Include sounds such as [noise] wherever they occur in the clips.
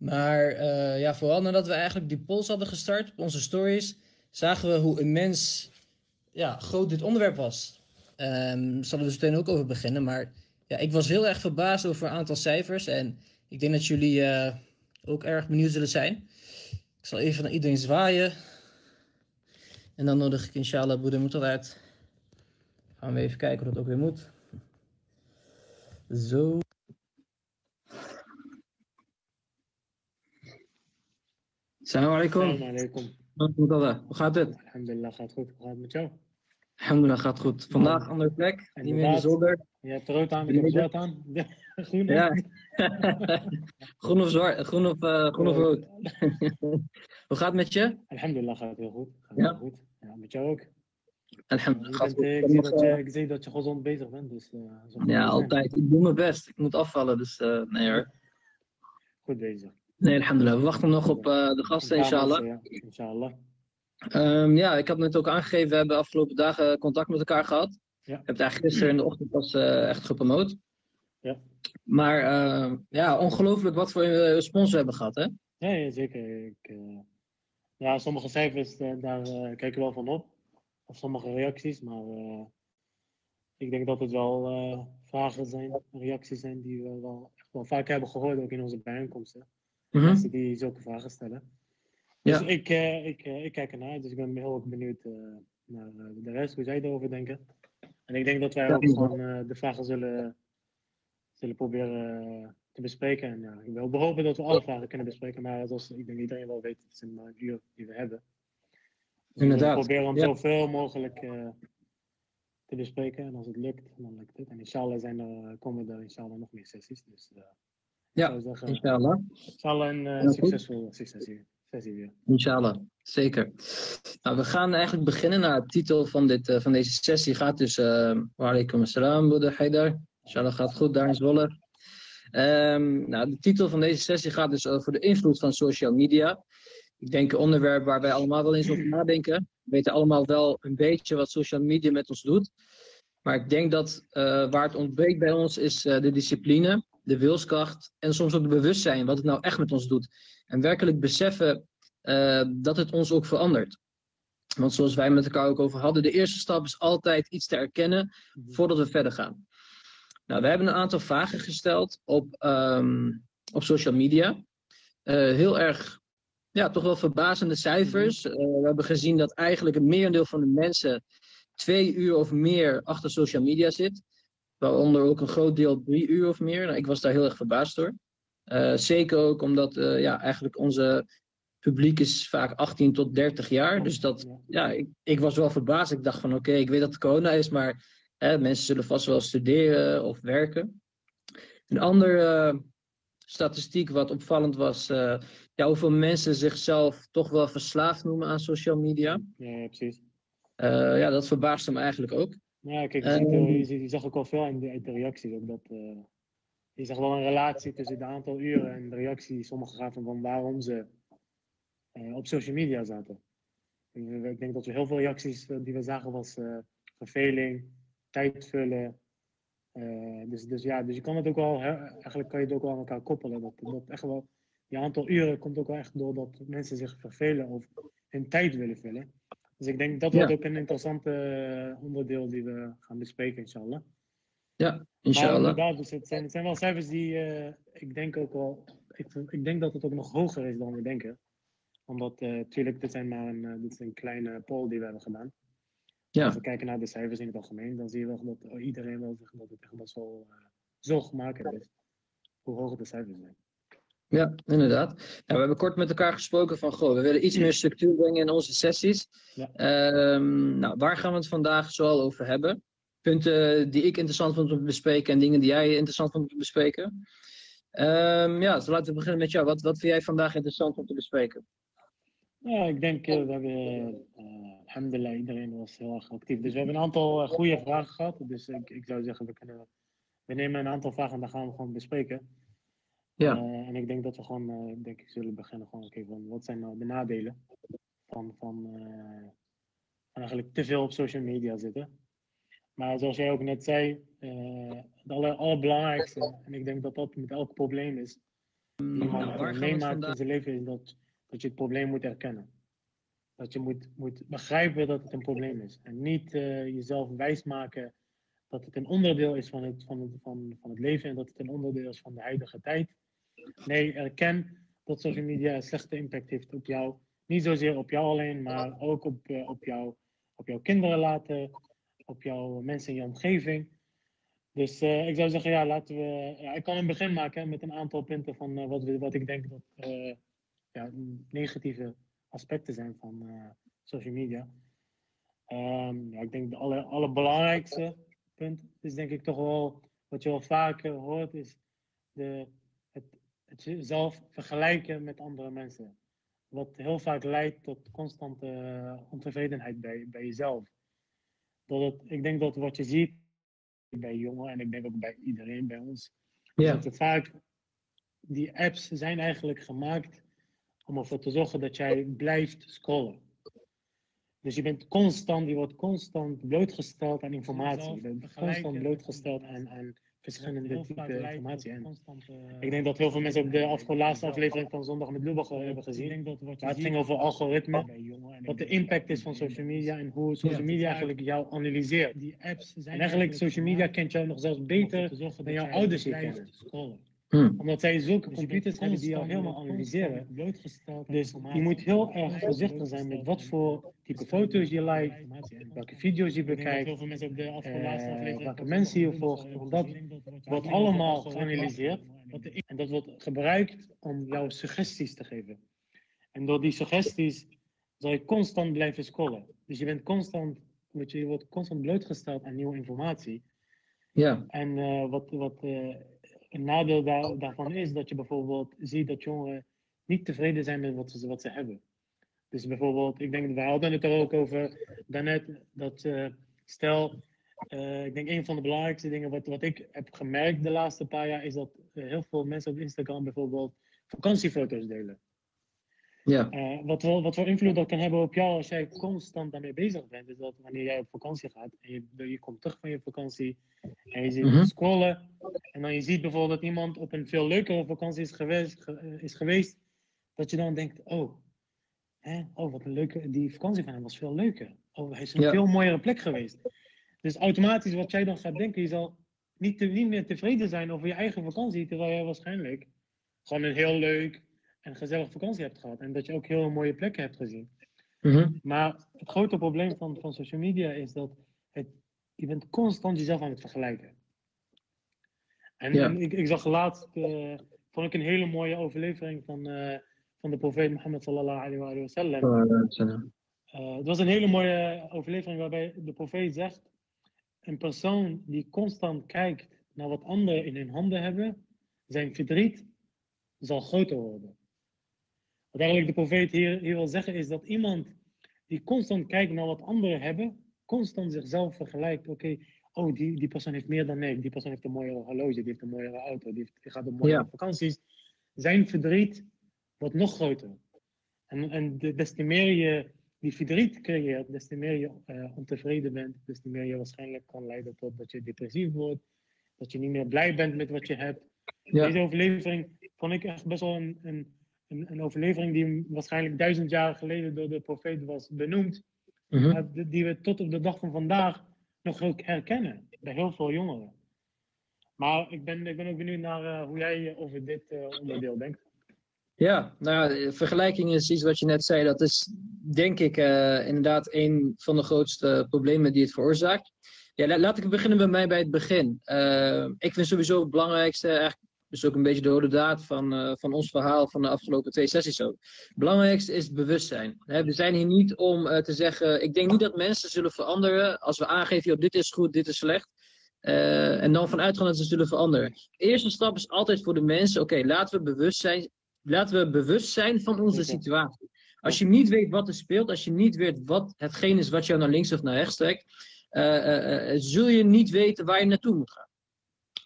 Maar eh, ja, vooral nadat we eigenlijk die polls hadden gestart op onze stories, zagen we hoe immens ja, groot dit onderwerp was. Um, zullen we zo meteen ook over beginnen. Maar ja, ik was heel erg verbaasd over een aantal cijfers. En ik denk dat jullie uh, ook erg benieuwd zullen zijn. Ik zal even naar iedereen zwaaien. En dan nodig ik inshallah Boeddha uit. Gaan we even kijken hoe dat ook weer moet. Zo. Assalamu alaikum. Assalamu alaikum. Hoe gaat het? Alhamdulillah, gaat goed. Hoe gaat het met jou? Alhamdulillah, gaat goed. Vandaag andere plek, niet meer in de zolder. Je hebt rood aan, ik heb zwart aan. [laughs] Groen Ja. [laughs] groen of zwart, groen of, uh, groen of rood. [laughs] Hoe gaat het met je? Alhamdulillah, gaat het heel goed. Gaat Ja? heel goed. Ja, met jou ook. Alhamdulillah, Ik, eh, ik, zie dat je, ik zie dat je gezond bezig bent, dus eh, Ja, altijd. Ik doe mijn best. Ik moet afvallen, dus eh, nee hoor. Goed bezig. Nee, alhamdulillah. We wachten nog op eh, de gasten, inshallah. Ja, inshallah. Ehm, ja, ik had net ook aangegeven, we hebben de afgelopen dagen contact met elkaar gehad. Ja. Ik heb het eigenlijk gisteren in de ochtend pas eh, echt gepromoot. Ja. Maar ehm, ja, ongelooflijk wat voor eh, respons we hebben gehad, hè? Ja, ja, zeker. Ik, eh, ja, sommige cijfers, eh, daar eh, kijken we wel van op. Of sommige reacties, maar eh, ik denk dat het wel eh, vragen zijn, reacties zijn die we wel echt wel vaak hebben gehoord, ook in onze bijeenkomsten. Mhm. Mensen die zulke vragen stellen. Ja. Dus ik, eh, ik, eh, ik kijk ernaar, dus ik ben heel erg benieuwd eh, naar de rest, hoe zij erover denken. En ik denk dat wij Ja, ook ja. gewoon de vragen zullen, zullen proberen te bespreken. En ja, ik wil hopen dat we alle vragen kunnen bespreken, maar zoals ik denk iedereen wel weet, het is maar een uur die we hebben. Dus we Inderdaad, proberen om ja. zoveel mogelijk te bespreken. En als het lukt, dan lukt het. En inshallah zijn er, komen er inshallah nog meer sessies. Dus Ja, zeggen, Inshallah. inshallah eh, goed. succesvolle sessie, sessie weer. Inshallah, zeker. Nou, we gaan eigenlijk beginnen. Nou, de titel van, dit, eh, van deze sessie gaat dus... Uh, wa alaikum assalam, broeder Haidar. Inshallah gaat goed daar in Zwolle. Ehm, nou, de titel van deze sessie gaat dus over de invloed van social media. Ik denk een onderwerp waar wij allemaal wel eens over nadenken. We weten allemaal wel een beetje wat social media met ons doet. Maar ik denk dat eh, waar het ontbreekt bij ons is eh, de discipline, de wilskracht en soms ook het bewustzijn wat het nou echt met ons doet. En werkelijk beseffen eh, dat het ons ook verandert. Want zoals wij met elkaar ook over hadden, de eerste stap is altijd iets te erkennen voordat we verder gaan. Nou, we hebben een aantal vragen gesteld op, ehm, op social media. Eh, heel erg, ja, toch wel verbazende cijfers. Eh, we hebben gezien dat eigenlijk het merendeel van de mensen twee uur of meer achter social media zit. Waaronder ook een groot deel drie uur of meer. Nou, ik was daar heel erg verbaasd door. Eh, zeker ook omdat eh, ja, eigenlijk onze publiek is vaak 18 tot 30 jaar. Dus dat, ja, ik, ik was wel verbaasd. Ik dacht van oké, ik weet dat het corona is, maar hè, mensen zullen vast wel studeren of werken. Een andere eh, statistiek wat opvallend was, ja, hoeveel mensen zichzelf toch wel verslaafd noemen aan social media. Ja, precies. Ja, dat verbaasde me eigenlijk ook. Ja, kijk, je, Ehm. ziet, eh, je, je zag ook al veel in de, de reacties. Ook dat, eh, je zag wel een relatie tussen het aantal uren en de reactie die sommigen gaven van waarom ze eh, op social media zaten. Ik, ik denk dat we heel veel reacties die we zagen was verveling, tijd vullen. Dus, dus ja, dus je kan het ook wel, eigenlijk kan je het ook wel aan elkaar koppelen. Dat, dat echt wel, die aantal uren komt ook wel echt door dat mensen zich vervelen of hun tijd willen vullen. Dus ik denk dat Ja. wordt ook een interessant eh, onderdeel die we gaan bespreken, inshallah. Maar Inshallah. inderdaad, dus het, zijn, het zijn wel cijfers die eh, ik denk ook wel. Ik, ik denk dat het ook nog hoger is dan we denken. Omdat, natuurlijk, dit zijn maar een, eh, dit is een kleine poll die we hebben gedaan. Ja. Als we kijken naar de cijfers in het algemeen, dan zie je wel dat iedereen wel zegt dat het echt best wel uh, zorgmakend is. Hoe hoog de cijfers zijn. Ja, inderdaad. Nou, we hebben kort met elkaar gesproken van, goh, we willen iets meer structuur brengen in onze sessies. Ja. Ehm, nou, waar gaan we het vandaag zoal over hebben? Punten die ik interessant vond om te bespreken en dingen die jij interessant vond om te bespreken. Ehm, ja, dus laten we beginnen met jou. Wat, wat vind jij vandaag interessant om te bespreken? Ja, ik denk, uh, we hebben, uh, alhamdulillah, iedereen was heel erg actief. Dus we hebben een aantal uh, goede vragen gehad. Dus ik, ik zou zeggen, we, kunnen, we nemen een aantal vragen en dan gaan we gewoon bespreken. Ja. Uh, en ik denk dat we gewoon, ik denk ik zullen beginnen gewoon, oké, okay, wat zijn nou de nadelen van, van, van eigenlijk te veel op social media zitten. Maar zoals jij ook net zei, het aller, allerbelangrijkste, en ik denk dat dat met elk probleem is, nou, uh, gaan we het meemaakt in zijn leven, is dat, dat je het probleem moet erkennen. Dat je moet, moet begrijpen dat het een probleem is. En niet eh, jezelf wijsmaken dat het een onderdeel is van het, van, het, van, van het leven en dat het een onderdeel is van de huidige tijd. Nee, erken dat social media een slechte impact heeft op jou. Niet zozeer op jou alleen, maar ook op, eh, op, jou, op jouw kinderen laten, op jouw mensen in je omgeving. Dus eh, ik zou zeggen, ja, laten we. Ja, ik kan een begin maken met een aantal punten van eh, wat, wat ik denk dat ja, negatieve aspecten zijn van social media. Ehm, ik denk de aller, allerbelangrijkste punt is denk ik toch wel wat je wel vaker hoort, is de, jezelf vergelijken met andere mensen. Wat heel vaak leidt tot constante eh, ontevredenheid bij, bij jezelf. Dat het, ik denk dat wat je ziet bij jongeren, en ik denk ook bij iedereen bij ons, dat het vaak die apps zijn eigenlijk gemaakt om ervoor te zorgen dat jij blijft scrollen. Dus je bent constant, je wordt constant blootgesteld aan informatie. Je bent constant blootgesteld aan, aan verschillende type informatie. En ik denk dat heel veel mensen ook de afgelopen laatste aflevering van Zondag met Lubach hebben gezien. Maar het ging over algoritme, wat de impact is van social media en hoe social media eigenlijk jou analyseert. En eigenlijk social media kent jou nog zelfs beter dan jouw ouders je kennen. Hm. Omdat zij zulke computers hebben die jou helemaal analyseren. Dus je moet heel erg voorzichtig zijn met wat voor type foto's je like, welke video's je bekijkt, eh, welke mensen je volgt. Want dat wordt allemaal geanalyseerd en dat wordt gebruikt om jou suggesties te geven. En door die suggesties zal je constant blijven scrollen. Dus je bent constant, weet je, je wordt constant blootgesteld aan nieuwe informatie. ja, En eh, wat, wat eh, een nadeel daar, daarvan is dat je bijvoorbeeld ziet dat jongeren niet tevreden zijn met wat ze, wat ze hebben. Dus bijvoorbeeld, ik denk, we hadden het er ook over daarnet, dat eh, stel, eh, ik denk een van de belangrijkste dingen wat, wat ik heb gemerkt de laatste paar jaar, is dat eh, heel veel mensen op Instagram bijvoorbeeld vakantiefoto's delen. Ja, Eh, wat, wel, wat voor invloed dat kan hebben op jou als jij constant daarmee bezig bent, is dat wanneer jij op vakantie gaat en je, je komt terug van je vakantie en je zit te scrollen en dan je ziet bijvoorbeeld dat iemand op een veel leukere vakantie is geweest, ge- eh, is geweest dat je dan denkt, oh, hè, oh, wat een leuke, die vakantie van hem was veel leuker. Oh, hij is een Ja. veel mooiere plek geweest. Dus automatisch wat jij dan gaat denken, je zal niet, te, niet meer tevreden zijn over je eigen vakantie, terwijl jij waarschijnlijk gewoon een heel leuk en gezellig vakantie hebt gehad. En dat je ook heel mooie plekken hebt gezien. mhm, Maar het grote probleem van, van social media is dat het, je bent constant jezelf aan het vergelijken. En, Ja. en ik, ik zag laatst, eh, vond ik een hele mooie overlevering van, eh, van de profeet Mohammed sallallahu alayhi wa sallam. Eh, het was een hele mooie overlevering waarbij de profeet zegt: een persoon die constant kijkt naar wat anderen in hun handen hebben, zijn verdriet zal groter worden. Wat eigenlijk de profeet hier, hier wil zeggen is dat iemand die constant kijkt naar wat anderen hebben, constant zichzelf vergelijkt. Oké, oh die, die persoon heeft meer dan ik, die persoon heeft een mooiere horloge, die heeft een mooiere auto, die, heeft, die gaat op mooie Ja. vakanties. Zijn verdriet wordt nog groter. En, en de- des te meer je die verdriet creëert, des te meer je eh, ontevreden bent, des te meer je waarschijnlijk kan leiden tot dat je depressief wordt, dat je niet meer blij bent met wat je hebt. Ja. Deze overlevering vond ik echt best wel een, een, een, een overlevering die waarschijnlijk duizend jaar geleden door de profeet was benoemd, mhm. die- die we tot op de dag van vandaag nog ook herkennen bij heel veel jongeren. Maar ik ben, ik ben ook benieuwd naar eh, hoe jij over dit eh, onderdeel denkt. Ja, nou ja, vergelijking is iets wat je net zei. Dat is denk ik eh, inderdaad een van de grootste problemen die het veroorzaakt. Ja, la- laat ik beginnen bij mij bij het begin. Ik vind sowieso het belangrijkste, eigenlijk is ook een beetje de rode daad van, eh, van ons verhaal van de afgelopen twee sessies ook. Het belangrijkste is bewustzijn. Hè, we zijn hier niet om eh, te zeggen, ik denk niet dat mensen zullen veranderen als we aangeven, joh, dit is goed, dit is slecht. Eh, en dan vanuit gaan dat ze zullen veranderen. De eerste stap is altijd voor de mensen, oké, laten we bewust zijn laten we bewust zijn van onze situatie. Als je niet weet wat er speelt, als je niet weet wat hetgeen is wat jou naar links of naar rechts trekt, zul je niet weten waar je naartoe moet gaan.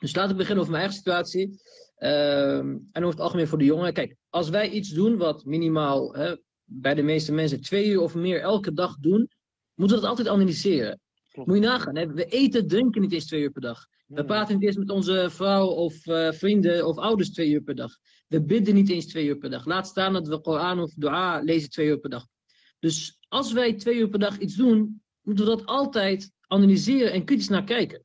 Dus laten we beginnen over mijn eigen situatie. Ehm, en over het algemeen voor de jongeren. Kijk, als wij iets doen wat minimaal hè, bij de meeste mensen twee uur of meer elke dag doen, moeten we dat altijd analyseren. Klopt. Moet je nagaan. Hè? We eten, drinken niet eens twee uur per dag. We praten niet eens met onze vrouw of eh, vrienden of ouders twee uur per dag. We bidden niet eens twee uur per dag. Laat staan dat we Koran of Dua lezen twee uur per dag. Dus als wij twee uur per dag iets doen, moeten we dat altijd analyseren en kritisch naar kijken.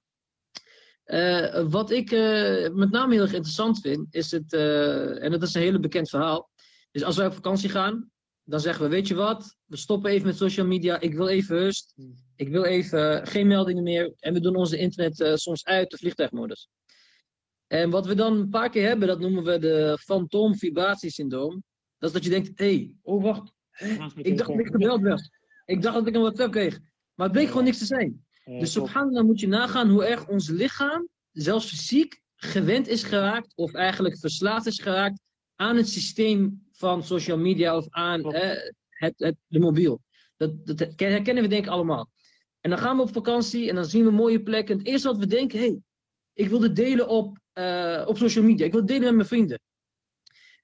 Uh, wat ik uh, met name heel erg interessant vind, is het, uh, en dat is een hele bekend verhaal. Dus als wij op vakantie gaan, dan zeggen we, weet je wat, we stoppen even met social media, ik wil even rust, ik wil even geen meldingen meer en we doen onze internet soms uit de vliegtuigmodus. En wat we dan een paar keer hebben, dat noemen we de fantoom vibratiesyndroom. Dat is dat je denkt, hé, hey, oh wacht, ik dacht dat ik gebeld werd. Ik dacht dat ik een WhatsApp kreeg. Maar het bleek gewoon niks te zijn. Dus subhanallah moet je nagaan hoe erg ons lichaam, zelfs fysiek, gewend is geraakt, of eigenlijk verslaafd is geraakt aan het systeem van social media of aan eh, het, het, de mobiel. Dat, dat herkennen we denk ik allemaal. En dan gaan we op vakantie en dan zien we mooie plekken. En het eerste wat we denken, hé, hey, ik wil dit delen op, uh, op social media. Ik wil het delen met mijn vrienden.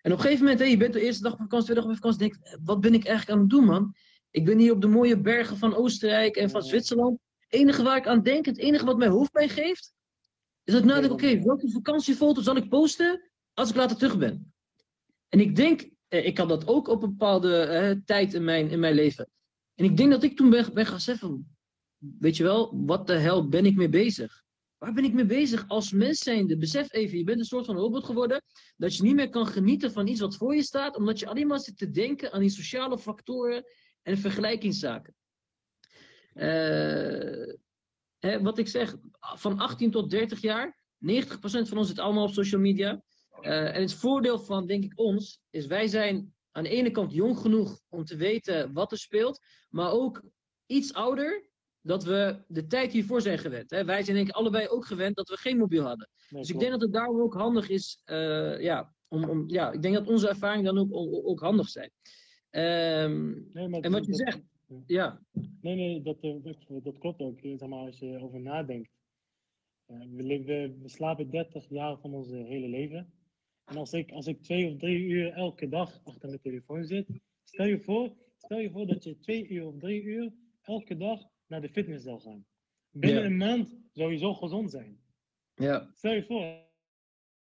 En op een gegeven moment, hey, je bent de eerste dag op vakantie, tweede dag op vakantie, denk wat ben ik eigenlijk aan het doen, man? Ik ben hier op de mooie bergen van Oostenrijk en van Zwitserland. Het enige waar ik aan denk, het enige wat mijn hoofdpijn geeft, is dat ik nadenk, oké, okay, welke vakantiefoto zal ik posten als ik later terug ben? En ik denk, eh, ik had dat ook op een bepaalde eh, tijd in mijn, in mijn leven. En ik denk dat ik toen ben, ben gaan zeggen, weet je wel, wat de hel ben ik mee bezig? Waar ben ik mee bezig als mens zijnde? Besef even, je bent een soort van robot geworden, dat je niet meer kan genieten van iets wat voor je staat, omdat je alleen maar zit te denken aan die sociale factoren en vergelijkingszaken. Uh, hè, wat ik zeg, van 18 tot 30 jaar, 90% van ons zit allemaal op social media. Uh, en het voordeel van, denk ik, ons, is wij zijn aan de ene kant jong genoeg om te weten wat er speelt, maar ook iets ouder dat we de tijd hiervoor zijn gewend. Hè? Wij zijn denk ik allebei ook gewend dat we geen mobiel hadden. dus ik denk dat het daarom ook handig is, uh, ja, om, om, ja, ik denk dat onze ervaringen dan ook, ook, handig zijn. Um, nee, en wat je zegt, ja. Nee, nee, dat, eh, dat klopt ook. Zeg maar, als je over nadenkt. Uh, we, we, we, slapen 30 jaar van ons hele leven. En als ik, als ik twee of drie uur elke dag achter mijn telefoon zit, stel je voor, stel je voor dat je twee uur of drie uur elke dag naar de fitness zal gaan. Binnen een maand zou je zo gezond zijn. Ja. Stel je voor,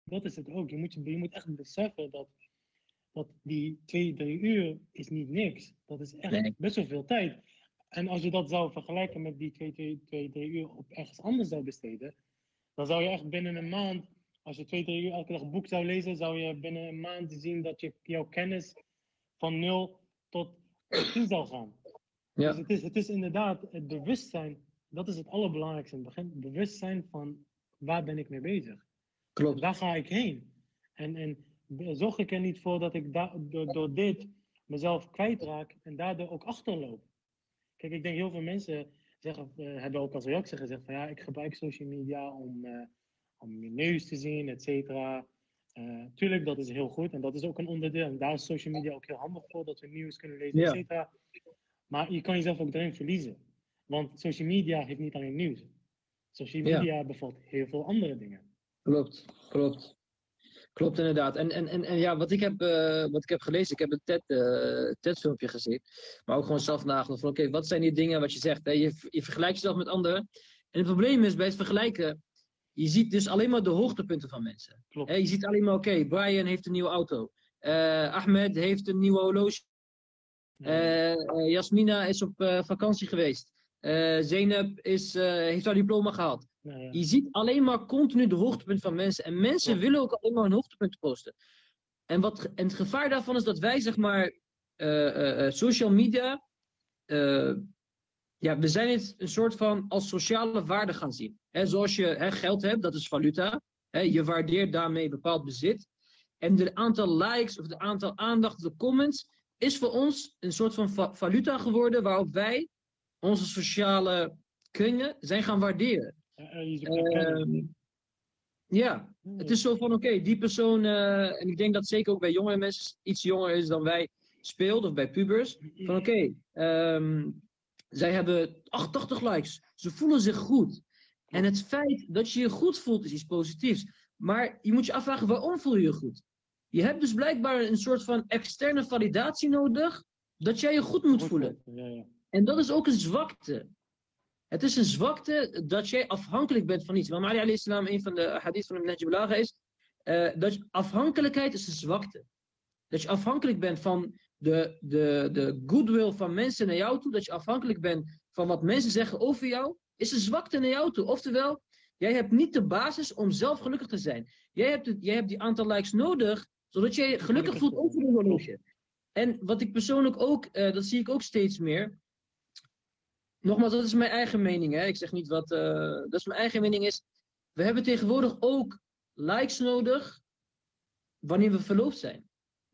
dat is het ook. Je moet, je, moet echt beseffen dat, dat die twee, drie uur is niet niks. Dat is echt best wel veel tijd. En als je dat zou vergelijken met die twee, twee, twee, drie uur op ergens anders zou besteden, dan zou je echt binnen een maand, als je twee, drie uur elke dag een boek zou lezen, zou je binnen een maand zien dat je jouw kennis van nul tot tien zal gaan. Ja. Dus het is, het is inderdaad het bewustzijn, dat is het allerbelangrijkste in het begin. Bewustzijn van waar ben ik mee bezig? Klopt. Waar ga ik heen? En, en zorg ik er niet voor dat ik da door, door dit mezelf kwijtraak en daardoor ook achterloop? Kijk, ik denk heel veel mensen zeggen, uh, hebben ook als reactie gezegd van ja, ik gebruik social media om, uh, om je nieuws te zien, et cetera. Uh, tuurlijk, dat is heel goed en dat is ook een onderdeel. En daar is social media ook heel handig voor, dat we nieuws kunnen lezen, et cetera. Maar je kan jezelf ook erin verliezen. Want social media heeft niet alleen nieuws. Social media bevat heel veel andere dingen. Klopt, klopt. Klopt inderdaad. En, en, en, en ja, wat ik, heb, uh, wat ik heb gelezen, ik heb een TED, uh, TED-filmpje gezien. Maar ook gewoon zelf nagedacht van oké, wat zijn die dingen wat je zegt? Hè? Je, je vergelijkt jezelf met anderen. En het probleem is bij het vergelijken, je ziet dus alleen maar de hoogtepunten van mensen. Klopt. Hè? Je ziet alleen maar oké, Brian heeft een nieuwe auto. Uh, Ahmed heeft een nieuwe horloge Jasmina is op vakantie geweest. Zeynep is, heeft haar diploma gehaald. Ja. Je ziet alleen maar continu de hoogtepunt van mensen. En mensen ja. willen ook alleen maar hun hoogtepunt posten. En, wat, en het gevaar daarvan is dat wij, zeg maar, social media. ja, we zijn het een soort van als sociale waarde gaan zien. He, zoals je he, geld hebt, dat is valuta. He, je waardeert daarmee bepaald bezit. En de aantal likes of de aantal aandacht, de comments is voor ons een soort van valuta geworden waarop wij onze sociale kringen zijn gaan waarderen. Uh, ja, het is zo van oké, die persoon, uh, en ik denk dat zeker ook bij jongere mensen iets jonger is dan wij speelt, of bij pubers, van oké, okay, um, zij hebben 88 likes, ze voelen zich goed. En het feit dat je je goed voelt is iets positiefs. Maar je moet je afvragen, waarom voel je je goed? Je hebt dus blijkbaar een soort van externe validatie nodig dat jij je goed moet voelen. Ja, ja. En dat is ook een zwakte. Het is een zwakte dat jij afhankelijk bent van iets. Maar Ali islam, een van de hadith van de Najib is, eh, dat afhankelijkheid is een zwakte. Dat je afhankelijk bent van de, de, de goodwill van mensen naar jou toe. Dat je afhankelijk bent van wat mensen zeggen over jou. Is een zwakte naar jou toe. Oftewel, jij hebt niet de basis om zelf gelukkig te zijn. Jij hebt, het, jij hebt die aantal likes nodig, zodat jij gelukkig voelt over een horloge. En wat ik persoonlijk ook, eh, dat zie ik ook steeds meer. Nogmaals, dat is mijn eigen mening. Hè? Ik zeg niet wat. eh, dat is mijn eigen mening. Is, we hebben tegenwoordig ook likes nodig wanneer we verloofd zijn.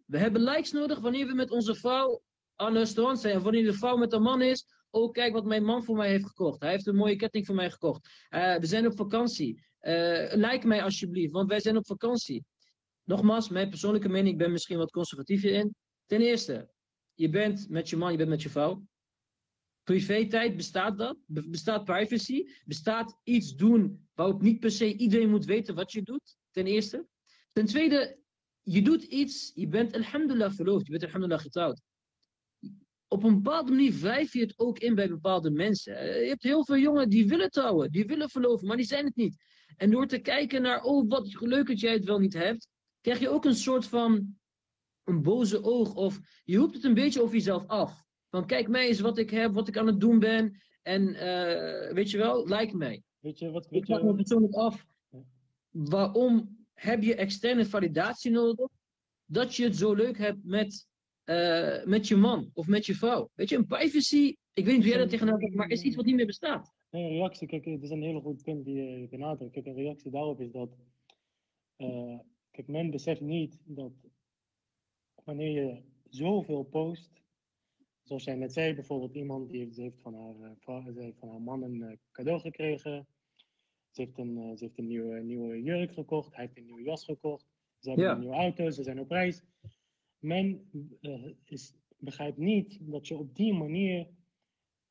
We hebben likes nodig wanneer we met onze vrouw aan het restaurant zijn. Wanneer de vrouw met een man is. Oh, kijk wat mijn man voor mij heeft gekocht. Hij heeft een mooie ketting voor mij gekocht. Eh, we zijn op vakantie. Eh, like mij alsjeblieft, want wij zijn op vakantie. Nogmaals, mijn persoonlijke mening, ik ben misschien wat conservatief hierin. Ten eerste, je bent met je man, je bent met je vrouw. Privé-tijd, bestaat dat? Be- bestaat privacy? Bestaat iets doen waarop niet per se iedereen moet weten wat je doet? Ten eerste. Ten tweede, je doet iets, je bent alhamdulillah verloofd, je bent alhamdulillah getrouwd. Op een bepaalde manier wrijf je het ook in bij bepaalde mensen. Eh, Je hebt heel veel jongen die willen trouwen, die willen verloven, maar die zijn het niet. En door te kijken naar, oh wat leuk dat jij het wel niet hebt, krijg je ook een soort van een boze oog. Of je roept het een beetje over jezelf af. Van kijk mij eens wat ik heb, wat ik aan het doen ben. En eh, weet je wel, like mij. Weet je wat, Ik vraag me persoonlijk af, waarom heb je externe validatie nodig dat je het zo leuk hebt met, eh, met je man of met je vrouw? Weet je, een privacy, ik weet niet hoe jij daar tegenaan kijkt, maar is iets wat niet meer bestaat. Nee, een reactie, kijk, het is een hele goed punt die je benadrukt. Kijk, een reactie daarop is dat, eh, kijk, men beseft niet dat wanneer je zoveel post, zoals zei, bijvoorbeeld iemand die heeft, van haar, eh, vrouw- ze heeft van haar man een eh, cadeau gekregen, ze heeft een, eh, ze heeft een nieuwe, nieuwe jurk gekocht, hij heeft een nieuwe jas gekocht, ze hebben Ja. een nieuwe auto, ze zijn op reis. Men is, begrijpt niet dat je op die manier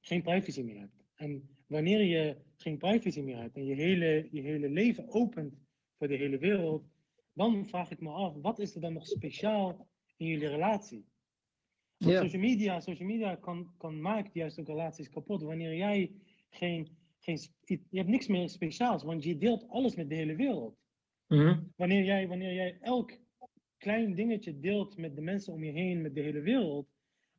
geen privacy meer hebt. En wanneer je geen privacy meer hebt en je hele, je hele leven opent voor de hele wereld, dan vraag ik me af, wat is er dan nog speciaal in jullie relatie? Ja. social media, social media kan, kan maakt juist ook relaties kapot. Wanneer jij geen, geen, je hebt niks meer speciaals, want je deelt alles met de hele wereld. Mhm. Wanneer jij, wanneer jij elk klein dingetje deelt met de mensen om je heen, met de hele wereld,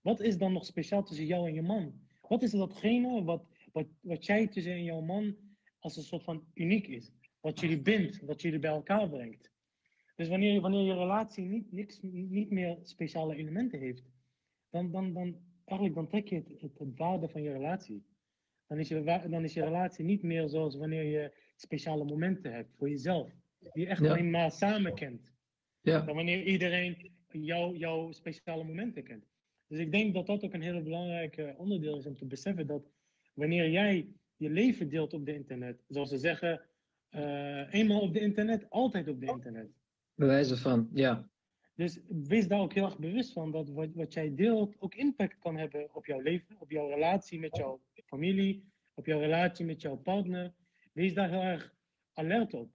wat is dan nog speciaal tussen jou en je man? Wat is datgene wat, wat, wat jij tussen jouw man als een soort van uniek is? Wat jullie bindt, wat jullie bij elkaar brengt. Dus wanneer, je- wanneer je relatie niet, niks, niet meer speciale elementen heeft, dan, dan, dan, eigenlijk dan trek je het, het, het waarde van je relatie. Dan is je, dan is je relatie niet meer zoals wanneer je speciale momenten hebt voor jezelf. Die je echt Ja. alleen maar samen kent. Ja. Dan wanneer iedereen jou, jouw speciale momenten kent. Dus ik denk dat dat ook een heel belangrijk onderdeel is om te beseffen dat wanneer jij je leven deelt op de internet, zoals ze zeggen, eh, eenmaal op de internet, altijd op de internet. Bewijzen van, ja. Dus wees daar ook heel erg bewust van dat wat, wat jij deelt ook impact kan hebben op jouw leven, op jouw relatie met jouw familie, op jouw relatie met jouw partner. Wees daar heel erg alert op.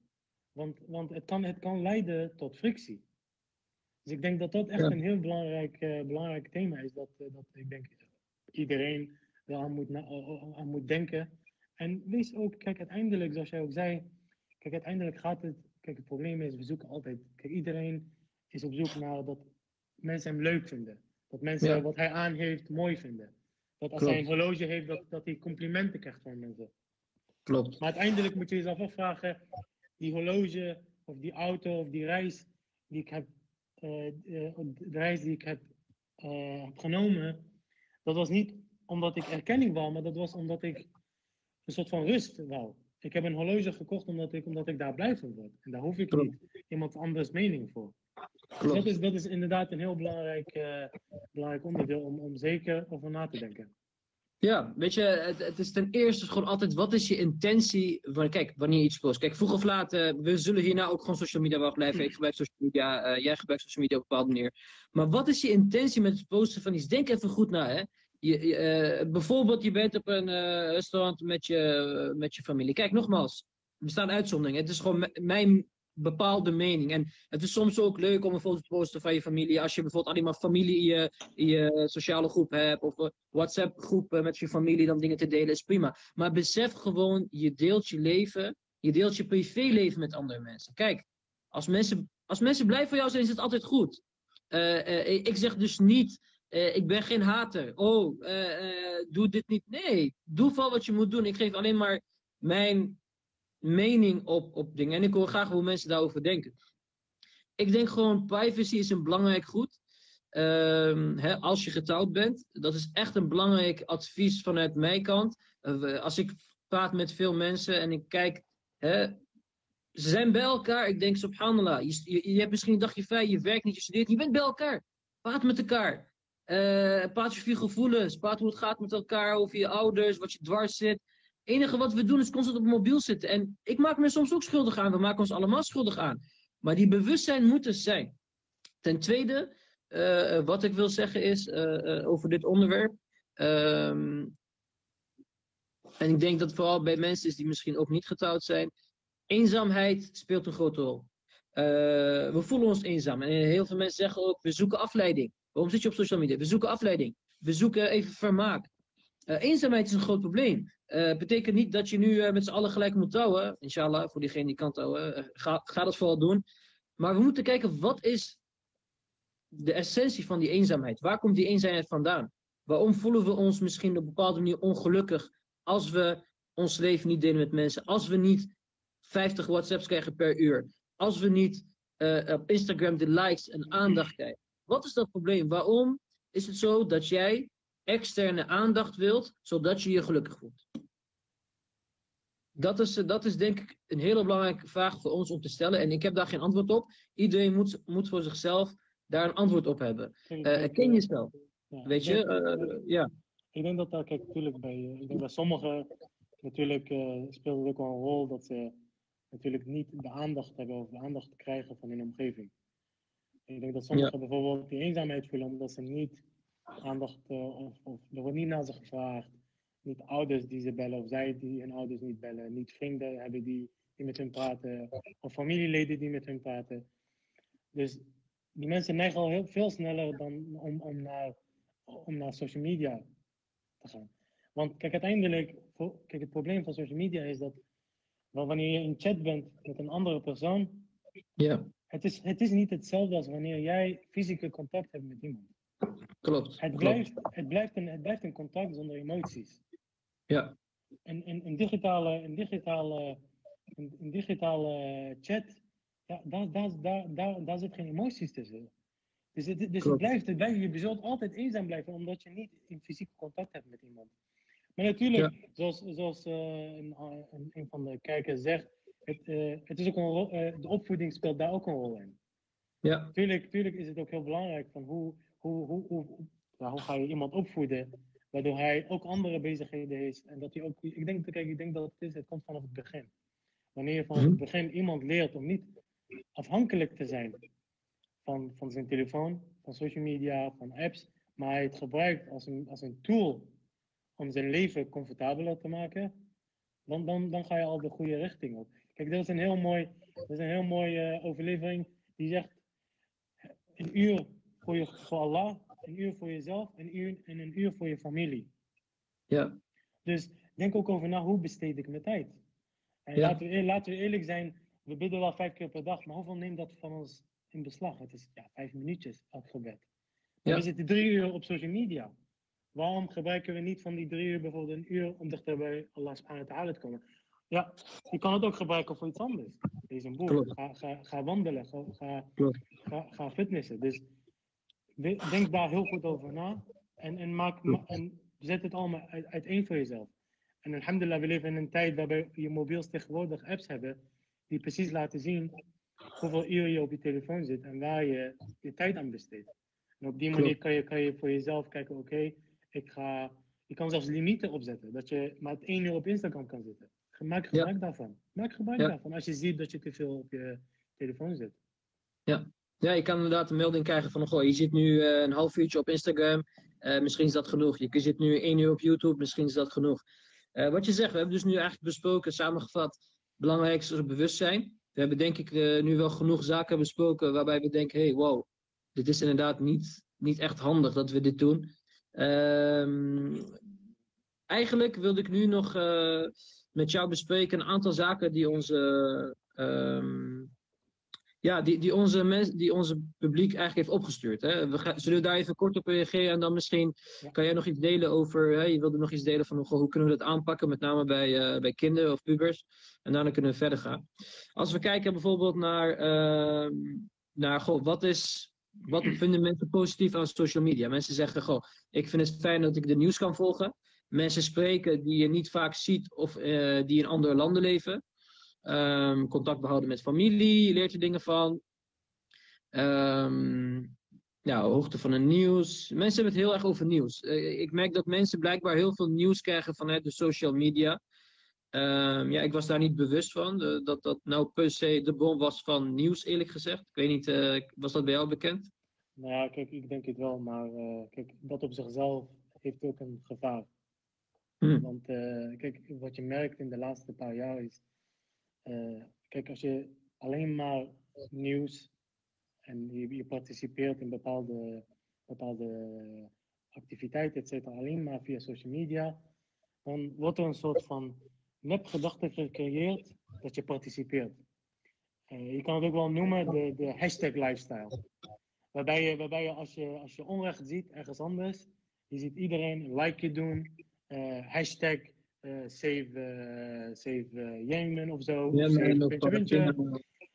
Want, want het, kan, het kan leiden tot frictie. Dus ik denk dat dat echt Ja. een heel belangrijk, eh, belangrijk thema is. Dat, eh, dat ik denk iedereen wel aan moet, na- aan moet denken. En wees ook, kijk, uiteindelijk, zoals jij ook zei, kijk, uiteindelijk gaat het, kijk, het probleem is, we zoeken altijd, kijk, iedereen is op zoek naar dat mensen hem leuk vinden. Dat mensen Ja. wat hij aan heeft mooi vinden. Dat als Klopt. hij een horloge heeft, dat, dat hij complimenten krijgt van mensen. Klopt. Maar uiteindelijk moet je jezelf afvragen, die horloge of die auto of die reis die ik heb, eh, eh, de reis die ik heb, eh, heb genomen, dat was niet omdat ik erkenning wou, maar dat was omdat ik een soort van rust wou. Ik heb een horloge gekocht omdat ik, omdat ik daar blij van word. En daar hoef ik Klopt. niet iemand anders mening voor. Klopt. dat is, dat is inderdaad een heel belangrijk, eh, belangrijk onderdeel om, om zeker over na te denken. Ja, weet je, het, het is ten eerste gewoon altijd, wat is je intentie? Van, kijk, wanneer je iets post. Kijk, vroeg of laat, eh, we zullen hierna ook gewoon social media wel blijven. Ik gebruik social media, eh, jij gebruikt social media op een bepaalde manier. Maar wat is je intentie met het posten van iets? Denk even goed na, hè. Je, je, bijvoorbeeld, je bent op een restaurant met je, met je familie. Kijk, nogmaals, er bestaan uitzonderingen. Het is gewoon mijn bepaalde mening. En het is soms ook leuk om een foto te posten van je familie. Als je bijvoorbeeld alleen maar familie in je, in je sociale groep hebt. Of een WhatsApp groep eh, met je familie, dan dingen te delen, is prima. Maar besef gewoon, je deelt je leven. Je deelt je privéleven met andere mensen. Kijk, Als mensen, als mensen blij voor jou zijn, is het altijd goed. Eh, eh, ik zeg dus niet, eh, ik ben geen hater. Oh, eh, eh, doe dit niet. Nee, doe vooral wat je moet doen. Ik geef alleen maar mijn mening op, op dingen. En ik hoor graag hoe mensen daarover denken. Ik denk gewoon, privacy is een belangrijk goed. Ehm, als je getrouwd bent. Dat is echt een belangrijk advies vanuit mijn kant. Eh, als ik praat met veel mensen en ik kijk, ze zijn bij elkaar. Ik denk, subhanallah, je, je, je hebt misschien een dagje vrij, je werkt niet, je studeert, je bent bij elkaar. Praat met elkaar. Eh, praat over je gevoelens, praat hoe het gaat met elkaar, over je ouders, wat je dwars zit. Enige wat we doen is constant op mobiel zitten. En ik maak me soms ook schuldig aan, we maken ons allemaal schuldig aan. Maar die bewustzijn moet er zijn. Ten tweede, eh, wat ik wil zeggen is eh, eh, over dit onderwerp. ehm, en ik denk dat vooral bij mensen is die misschien ook niet getrouwd zijn. Eenzaamheid speelt een grote rol. We voelen ons eenzaam. En heel veel mensen zeggen ook, we zoeken afleiding. Waarom zit je op social media? We zoeken afleiding. We zoeken even vermaak. Eh, eenzaamheid is een groot probleem. Eh betekent niet dat je nu eh, met z'n allen gelijk moet trouwen. Inshallah, voor diegene die kan eh, ga, ga dat vooral doen. Maar we moeten kijken, wat is de essentie van die eenzaamheid? Waar komt die eenzaamheid vandaan? Waarom voelen we ons misschien op een bepaalde manier ongelukkig als we ons leven niet delen met mensen? Als we niet 50 WhatsApps krijgen per uur? Als we niet op Instagram de likes en aandacht krijgen? Wat is dat probleem? Waarom is het zo dat jij externe aandacht wilt, zodat je je gelukkig voelt? Dat is, dat is denk ik een hele belangrijke vraag voor ons om te stellen. En ik heb daar geen antwoord op. Iedereen moet, moet voor zichzelf daar een antwoord op hebben. Denk, ken jezelf. ja, Weet je? denk- Eh, ja. Ik denk dat daar, kijk, natuurlijk bij, eh, ik denk bij sommigen natuurlijk speelt het ook wel een rol dat ze natuurlijk niet de aandacht hebben of de aandacht krijgen van hun omgeving. Ik denk dat sommigen bijvoorbeeld die eenzaamheid voelen omdat ze niet aandacht eh, of, of er wordt niet naar ze gevraagd. Niet ouders die ze bellen of zij die hun ouders niet bellen. Niet vrienden hebben die, die met hun praten of familieleden die met hun praten. Dus die mensen neigen al heel veel sneller dan om, om, naar, om naar social media te gaan. Want kijk, uiteindelijk, kijk, het probleem van social media is dat wel, wanneer je in chat bent met een andere persoon, ja, het is, het is niet hetzelfde als wanneer jij fysieke contact hebt met iemand. Klopt. Het klopt. blijft, het blijft, een, het blijft een contact zonder emoties. Ja, Een, een, een digitale, een digitale, een, een digitale chat, ja, daar, daar, daar, daar, daar zit geen emoties tussen. Dus, het, dus het, Klopt. blijft, het blijft, je zult altijd eenzaam blijven omdat je niet in fysiek contact hebt met iemand. Maar natuurlijk, zoals, zoals eh, een, een, van de kijkers zegt, het, eh, het is ook een rol, eh, de opvoeding speelt daar ook een rol in. Ja, Tuurlijk, tuurlijk is het ook heel belangrijk van hoe, hoe, hoe, hoe, ja, hoe ga je iemand opvoeden, waardoor hij ook andere bezigheden heeft. En dat hij ook, ik denk, kijk, ik denk dat het is, het komt vanaf het begin. Wanneer je vanaf Mhm. het begin iemand leert om niet afhankelijk te zijn van, van zijn telefoon, van social media, van apps, maar hij het gebruikt als een, als een tool om zijn leven comfortabeler te maken, dan, dan, dan ga je al de goede richting op. Kijk, dat is een heel mooi, dat is een heel mooie eh, overlevering die zegt een uur voor, je, voor Allah, een uur voor jezelf, een uur, en een uur voor je familie. ja, Dus denk ook over na, hoe besteed ik mijn tijd? En Ja. laten, we, eer- laten we eerlijk zijn, we bidden wel vijf keer per dag, maar hoeveel neemt dat van ons in beslag? Het is ja, vijf minuutjes elk gebed. Ja. we zitten drie uur op social media. Waarom gebruiken we niet van die drie uur bijvoorbeeld een uur om dichter bij Allah subhanahu wa ta'ala te komen? Ja, je kan het ook gebruiken voor iets anders. Lees een ga, ga, ga wandelen, ga, ga, ga, fitnessen. Dus denk daar heel goed over na en, en, maak, ma- en zet het allemaal uit, uiteen voor jezelf. En alhamdulillah, we leven in een tijd waarbij je mobiels tegenwoordig apps hebben die precies laten zien hoeveel uur je op je telefoon zit en waar je je tijd aan besteedt. En op die manier kan je, kan je voor jezelf kijken, oké, ik ga, je kan zelfs limieten opzetten, dat je maar het één uur op Instagram kan zitten. Maak gebruik daarvan. Maak gebruik Ja. daarvan als je ziet dat je te veel op je telefoon zit. Ja, je kan inderdaad een melding krijgen van, goh, je zit nu eh, een half uurtje op Instagram, eh, misschien is dat genoeg. Je zit nu één uur op YouTube, misschien is dat genoeg. Eh, wat je zegt, we hebben dus nu eigenlijk besproken, samengevat, het belangrijkste is bewustzijn. We hebben denk ik nu wel genoeg zaken besproken waarbij we denken, hey, wow, dit is inderdaad niet, niet echt handig dat we dit doen. Ehm, eigenlijk wilde ik nu nog met jou bespreken een aantal zaken die onze ehm, ja, die, die, onze mens, die onze publiek eigenlijk heeft opgestuurd. Hè? We gaan, zullen we daar even kort op reageren en dan misschien Ja. kan jij nog iets delen over, hè? je wilde nog iets delen van hoe kunnen we dat aanpakken, met name bij, eh, bij kinderen of pubers. En daarna kunnen we verder gaan. Als we kijken bijvoorbeeld naar, ehm, naar goh, wat is, wat vinden mensen positief aan social media? Mensen zeggen, goh, ik vind het fijn dat ik de nieuws kan volgen. Mensen spreken die je niet vaak ziet of eh, die in andere landen leven. Ehm, contact behouden met familie, je leert er dingen van. Ehm, ja, hoogte van het nieuws. Mensen hebben het heel erg over nieuws. Eh, ik merk dat mensen blijkbaar heel veel nieuws krijgen vanuit de social media. Ehm, ja, ik was daar niet bewust van. eh, dat dat nou per se de bron was van nieuws, eerlijk gezegd. Ik weet niet, was dat bij jou bekend? Nou ja, kijk, ik denk het wel, maar kijk, dat op zichzelf heeft ook een gevaar. Hm. Want eh, kijk, wat je merkt in de laatste paar jaar is, eh, kijk, als je alleen maar nieuws en je, je participeert in bepaalde, bepaalde activiteiten, et cetera, alleen maar via social media, dan wordt er een soort van nepgedachte gecreëerd dat je participeert. Eh, je kan het ook wel noemen de, de hashtag lifestyle. Waarbij je, waarbij je, als je als je onrecht ziet ergens anders, je ziet iedereen een likeje doen, hashtag eh, save, eh, save eh, Jemen of zo, Ja, save.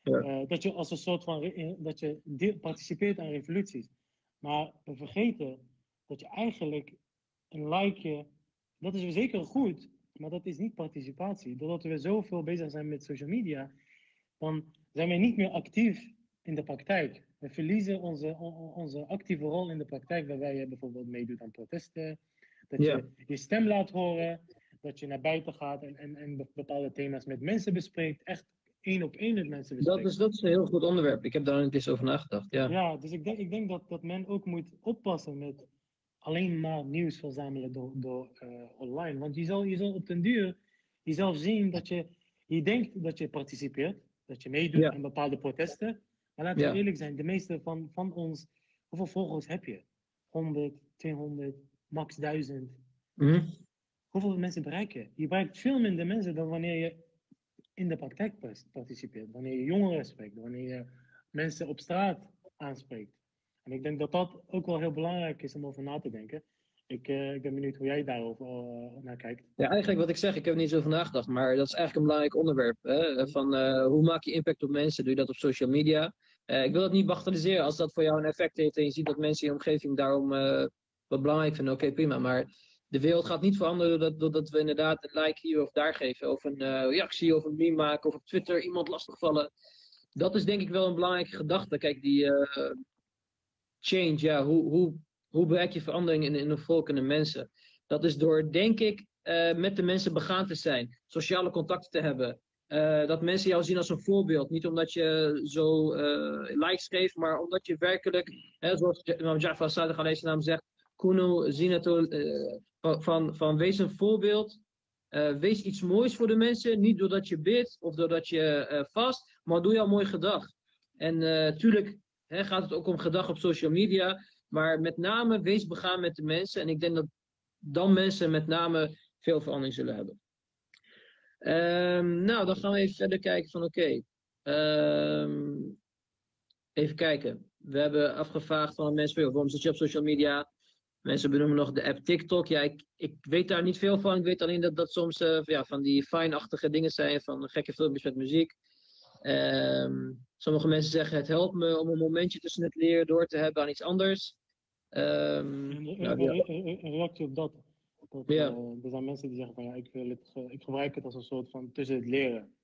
Ja. Dat je als een soort van, dat je deel- participeert aan revoluties. Maar we vergeten dat je eigenlijk een likeje, dat is zeker goed, maar dat is niet participatie. Doordat we zoveel bezig zijn met social media, dan zijn we niet meer actief in de praktijk. We verliezen onze, on- on- onze actieve rol in de praktijk, waarbij je bijvoorbeeld meedoet aan protesten, dat Ja. je je stem laat horen, dat je naar buiten gaat en, en, en be- bepaalde thema's met mensen bespreekt, echt één op één met mensen bespreekt. Dat is, dat is een heel goed onderwerp. Ik heb daar niet eens over nagedacht. Ja. Ja, dus ik denk, ik denk dat, dat men ook moet oppassen met alleen maar nieuws verzamelen door, door eh, online. Want je zal, je zal op den duur jezelf zien dat je, je denkt dat je participeert, dat je meedoet Ja. aan bepaalde protesten. Maar laten we Ja. eerlijk zijn, de meeste van, van ons, hoeveel volgers heb je? 100, 200, max 1000. Mhm. Hoeveel mensen bereik je? Je bereikt veel minder mensen dan wanneer je in de praktijk participeert. Wanneer je jongeren spreekt, wanneer je mensen op straat aanspreekt. En ik denk dat dat ook wel heel belangrijk is om over na te denken. Ik, eh, ik ben benieuwd hoe jij daarover eh, naar kijkt. Ja, eigenlijk wat ik zeg, ik heb er niet zo over nagedacht, maar dat is eigenlijk een belangrijk onderwerp. Hè? Van eh, hoe maak je impact op mensen? Doe je dat op social media? Ik wil dat niet bagatelliseren als dat voor jou een effect heeft en je ziet dat mensen in je omgeving daarom wat belangrijk vinden. Oké, prima, maar de wereld gaat niet veranderen doordat, we inderdaad een like hier of daar geven, of een eh, reactie of een meme maken, of op Twitter iemand lastigvallen. Dat is denk ik wel een belangrijke gedachte. Kijk, die eh, change, ja, hoe, hoe, hoe bereik je verandering in, in een volk en de mensen? Dat is door, denk ik, eh, met de mensen begaan te zijn, sociale contacten te hebben. dat mensen jou zien als een voorbeeld. Niet omdat je zo likes geeft, maar omdat je werkelijk, hè, zoals Imam Ja'far Sadiq salam zegt, Kunu zinatul, eh, van, van, van wees een voorbeeld. Eh, wees iets moois voor de mensen. Niet doordat je bidt of doordat je eh, vast, maar doe jouw mooi gedag. En natuurlijk gaat het ook om gedag op social media. Maar met name wees begaan met de mensen. En ik denk dat dan mensen met name veel verandering zullen hebben. Ehm, nou, dan gaan we even verder kijken van oké. ehm, even kijken. We hebben afgevraagd van mensen, waarom zit je op social media? Mensen benoemen nog de app TikTok. Ja, ik, ik weet daar niet veel van. Ik weet alleen dat dat soms eh, ja, van die fijnachtige dingen zijn. Van gekke filmpjes met muziek. Ehm, sommige mensen zeggen het helpt me om een momentje tussen het leren door te hebben aan iets anders. Nou, ja. reactie op dat. dat Ja. eh, er zijn mensen die zeggen van ja, ik, wil het, ge- ik gebruik het als een soort van tussen het leren.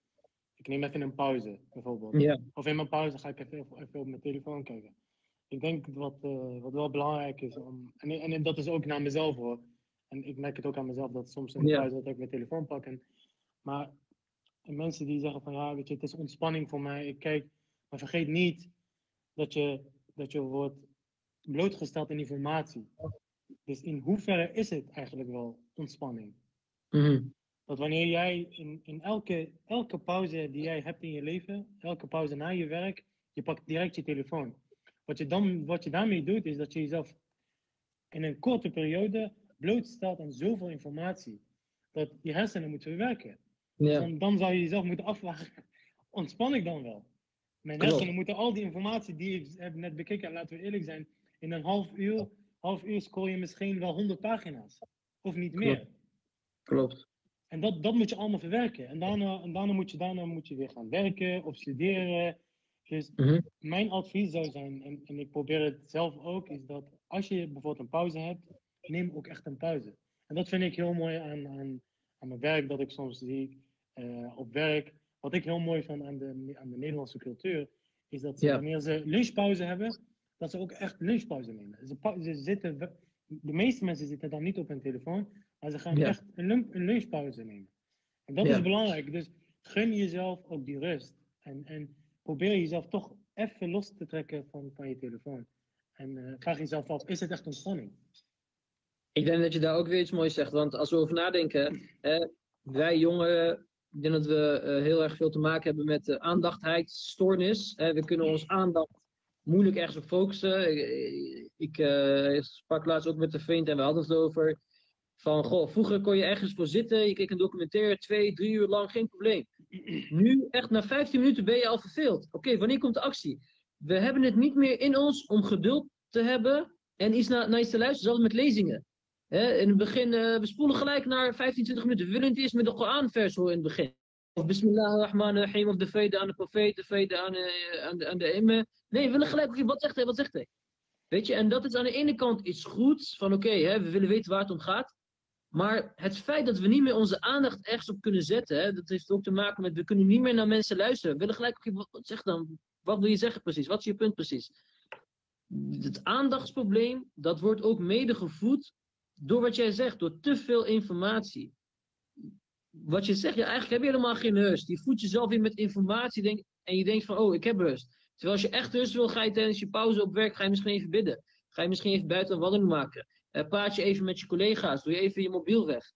Ik neem even een pauze, bijvoorbeeld. Ja. Of in mijn pauze ga ik even, even op mijn telefoon kijken. Ik denk wat, eh, wat wel belangrijk is om. En, en dat is ook naar mezelf hoor. En ik merk het ook aan mezelf dat soms in de pauze dat ik mijn telefoon pak. En, maar mensen die zeggen van ja, weet je, het is ontspanning voor mij. Ik kijk, maar vergeet niet dat je, dat je wordt blootgesteld aan informatie. Dus in hoeverre is het eigenlijk wel ontspanning? Mhm. Dat wanneer jij in, in elke, elke pauze die jij hebt in je leven, elke pauze na je werk, je pakt direct je telefoon. Wat je, dan, wat je daarmee doet, is dat je jezelf in een korte periode blootstelt aan zoveel informatie. Dat je hersenen moeten verwerken. ja. Dan, dan zou je jezelf moeten afvragen, [laughs] ontspan ik dan wel? Mijn Klopt. hersenen moeten al die informatie die ik heb net bekeken, en laten we eerlijk zijn, in een half uur, half uur scoor je misschien wel 100 pagina's. Of niet meer. Klopt. Klopt. En dat, dat moet je allemaal verwerken. En daarna, en daarna, moet je, daarna moet je weer gaan werken of studeren. Dus Mhm. mijn advies zou zijn, en, en ik probeer het zelf ook, is dat als je bijvoorbeeld een pauze hebt, neem ook echt een pauze. En dat vind ik heel mooi aan, aan, aan mijn werk, dat ik soms zie eh, op werk. Wat ik heel mooi vind aan de, aan de Nederlandse cultuur, is dat ze, wanneer ze lunchpauze hebben, dat ze ook echt lunchpauze nemen. Ze, zitten, de meeste mensen zitten dan niet op hun telefoon, maar ze gaan echt een, lun- een lunchpauze nemen. En dat is belangrijk. Dus gun jezelf ook die rust. En, en probeer jezelf toch even los te trekken van, je telefoon. En eh, vraag jezelf af, is het echt ontspanning? Ik denk dat je daar ook weer iets moois zegt. Want als we over nadenken, wij jongeren, ik denk dat we eh, heel erg veel te maken hebben met de aandachtheidsstoornis. Hè. we kunnen ons aandacht moeilijk ergens op focussen. Ik, eh, sprak laatst ook met een vriend en we hadden het over. Van, goh, vroeger kon je ergens voor zitten, je keek een documentaire, twee, drie uur lang, geen probleem. Nu, echt na 15 minuten ben je al verveeld. Oké, wanneer komt de actie? We hebben het niet meer in ons om geduld te hebben en iets naar, naar iets te luisteren, zelfs met lezingen. In het begin, eh, we spoelen gelijk naar 15, 20 minuten. We willen het eerst met de Koran-vers horen in het begin. Of Bismillah ar-Rahman ar-Rahim, of de vrede aan de profeet, de vrede aan, eh, aan de, imme. Nee, we willen gelijk, wat zegt hij, wat zegt hij? Weet je, en dat is aan de ene kant iets goeds, van oké, we willen weten waar het om gaat. Maar het feit dat we niet meer onze aandacht ergens op kunnen zetten, hè, dat heeft ook te maken met, we kunnen niet meer naar mensen luisteren. We willen gelijk, oké, wat, zeg dan? Wat wil je zeggen precies? Wat is je punt precies? Het aandachtsprobleem, dat wordt ook mede gevoed door wat jij zegt, door te veel informatie. Wat je zegt, ja, eigenlijk heb je helemaal geen rust. Je voedt jezelf weer met informatie denk, en je denkt van, oh, ik heb rust. Terwijl als je echt rust wil, ga je tijdens je pauze op werk, ga je misschien even bidden. Ga je misschien even buiten een wandeling maken. Eh, praat je even met je collega's, doe je even je mobiel weg.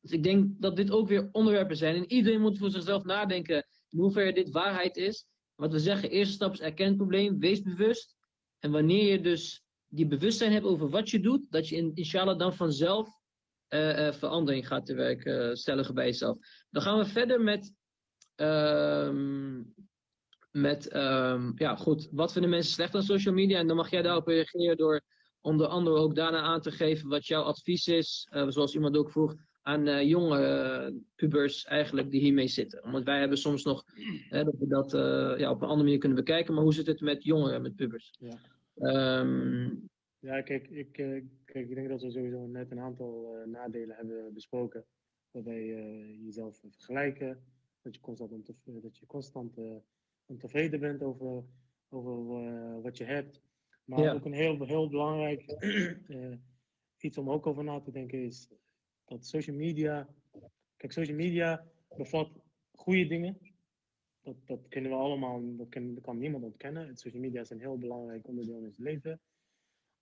Dus ik denk dat dit ook weer onderwerpen zijn. En iedereen moet voor zichzelf nadenken in hoeverre dit waarheid is. Wat we zeggen, eerste stap is erken het probleem, wees bewust. En wanneer je dus die bewustzijn hebt over wat je doet, dat je in, inshallah dan vanzelf eh, eh, verandering gaat te werk eh, stellen bij jezelf. Dan gaan we verder met, ehm, met ehm, ja goed, wat vinden mensen slecht aan social media? En dan mag jij daarop reageren door onder andere ook daarna aan te geven wat jouw advies is, eh, zoals iemand ook vroeg, aan eh, jonge eh, pubers eigenlijk die hiermee zitten. Want wij hebben soms nog hè, dat we dat ja, op een andere manier kunnen bekijken, maar hoe zit het met jongeren, met pubers? Ja. Ehm, Ja, kijk ik, kijk, ik denk dat we sowieso net een aantal nadelen hebben besproken. Waarbij je jezelf vergelijken, dat je constant, ontev- dat je constant ontevreden bent over, over wat je hebt. Maar Ja. ook een heel, heel belangrijk eh, iets om ook over na te denken is dat social media. Kijk, social media bevat goede dingen. Dat, dat kunnen we allemaal, dat, kan, dat kan niemand ontkennen. Social media is een heel belangrijk onderdeel in ons leven.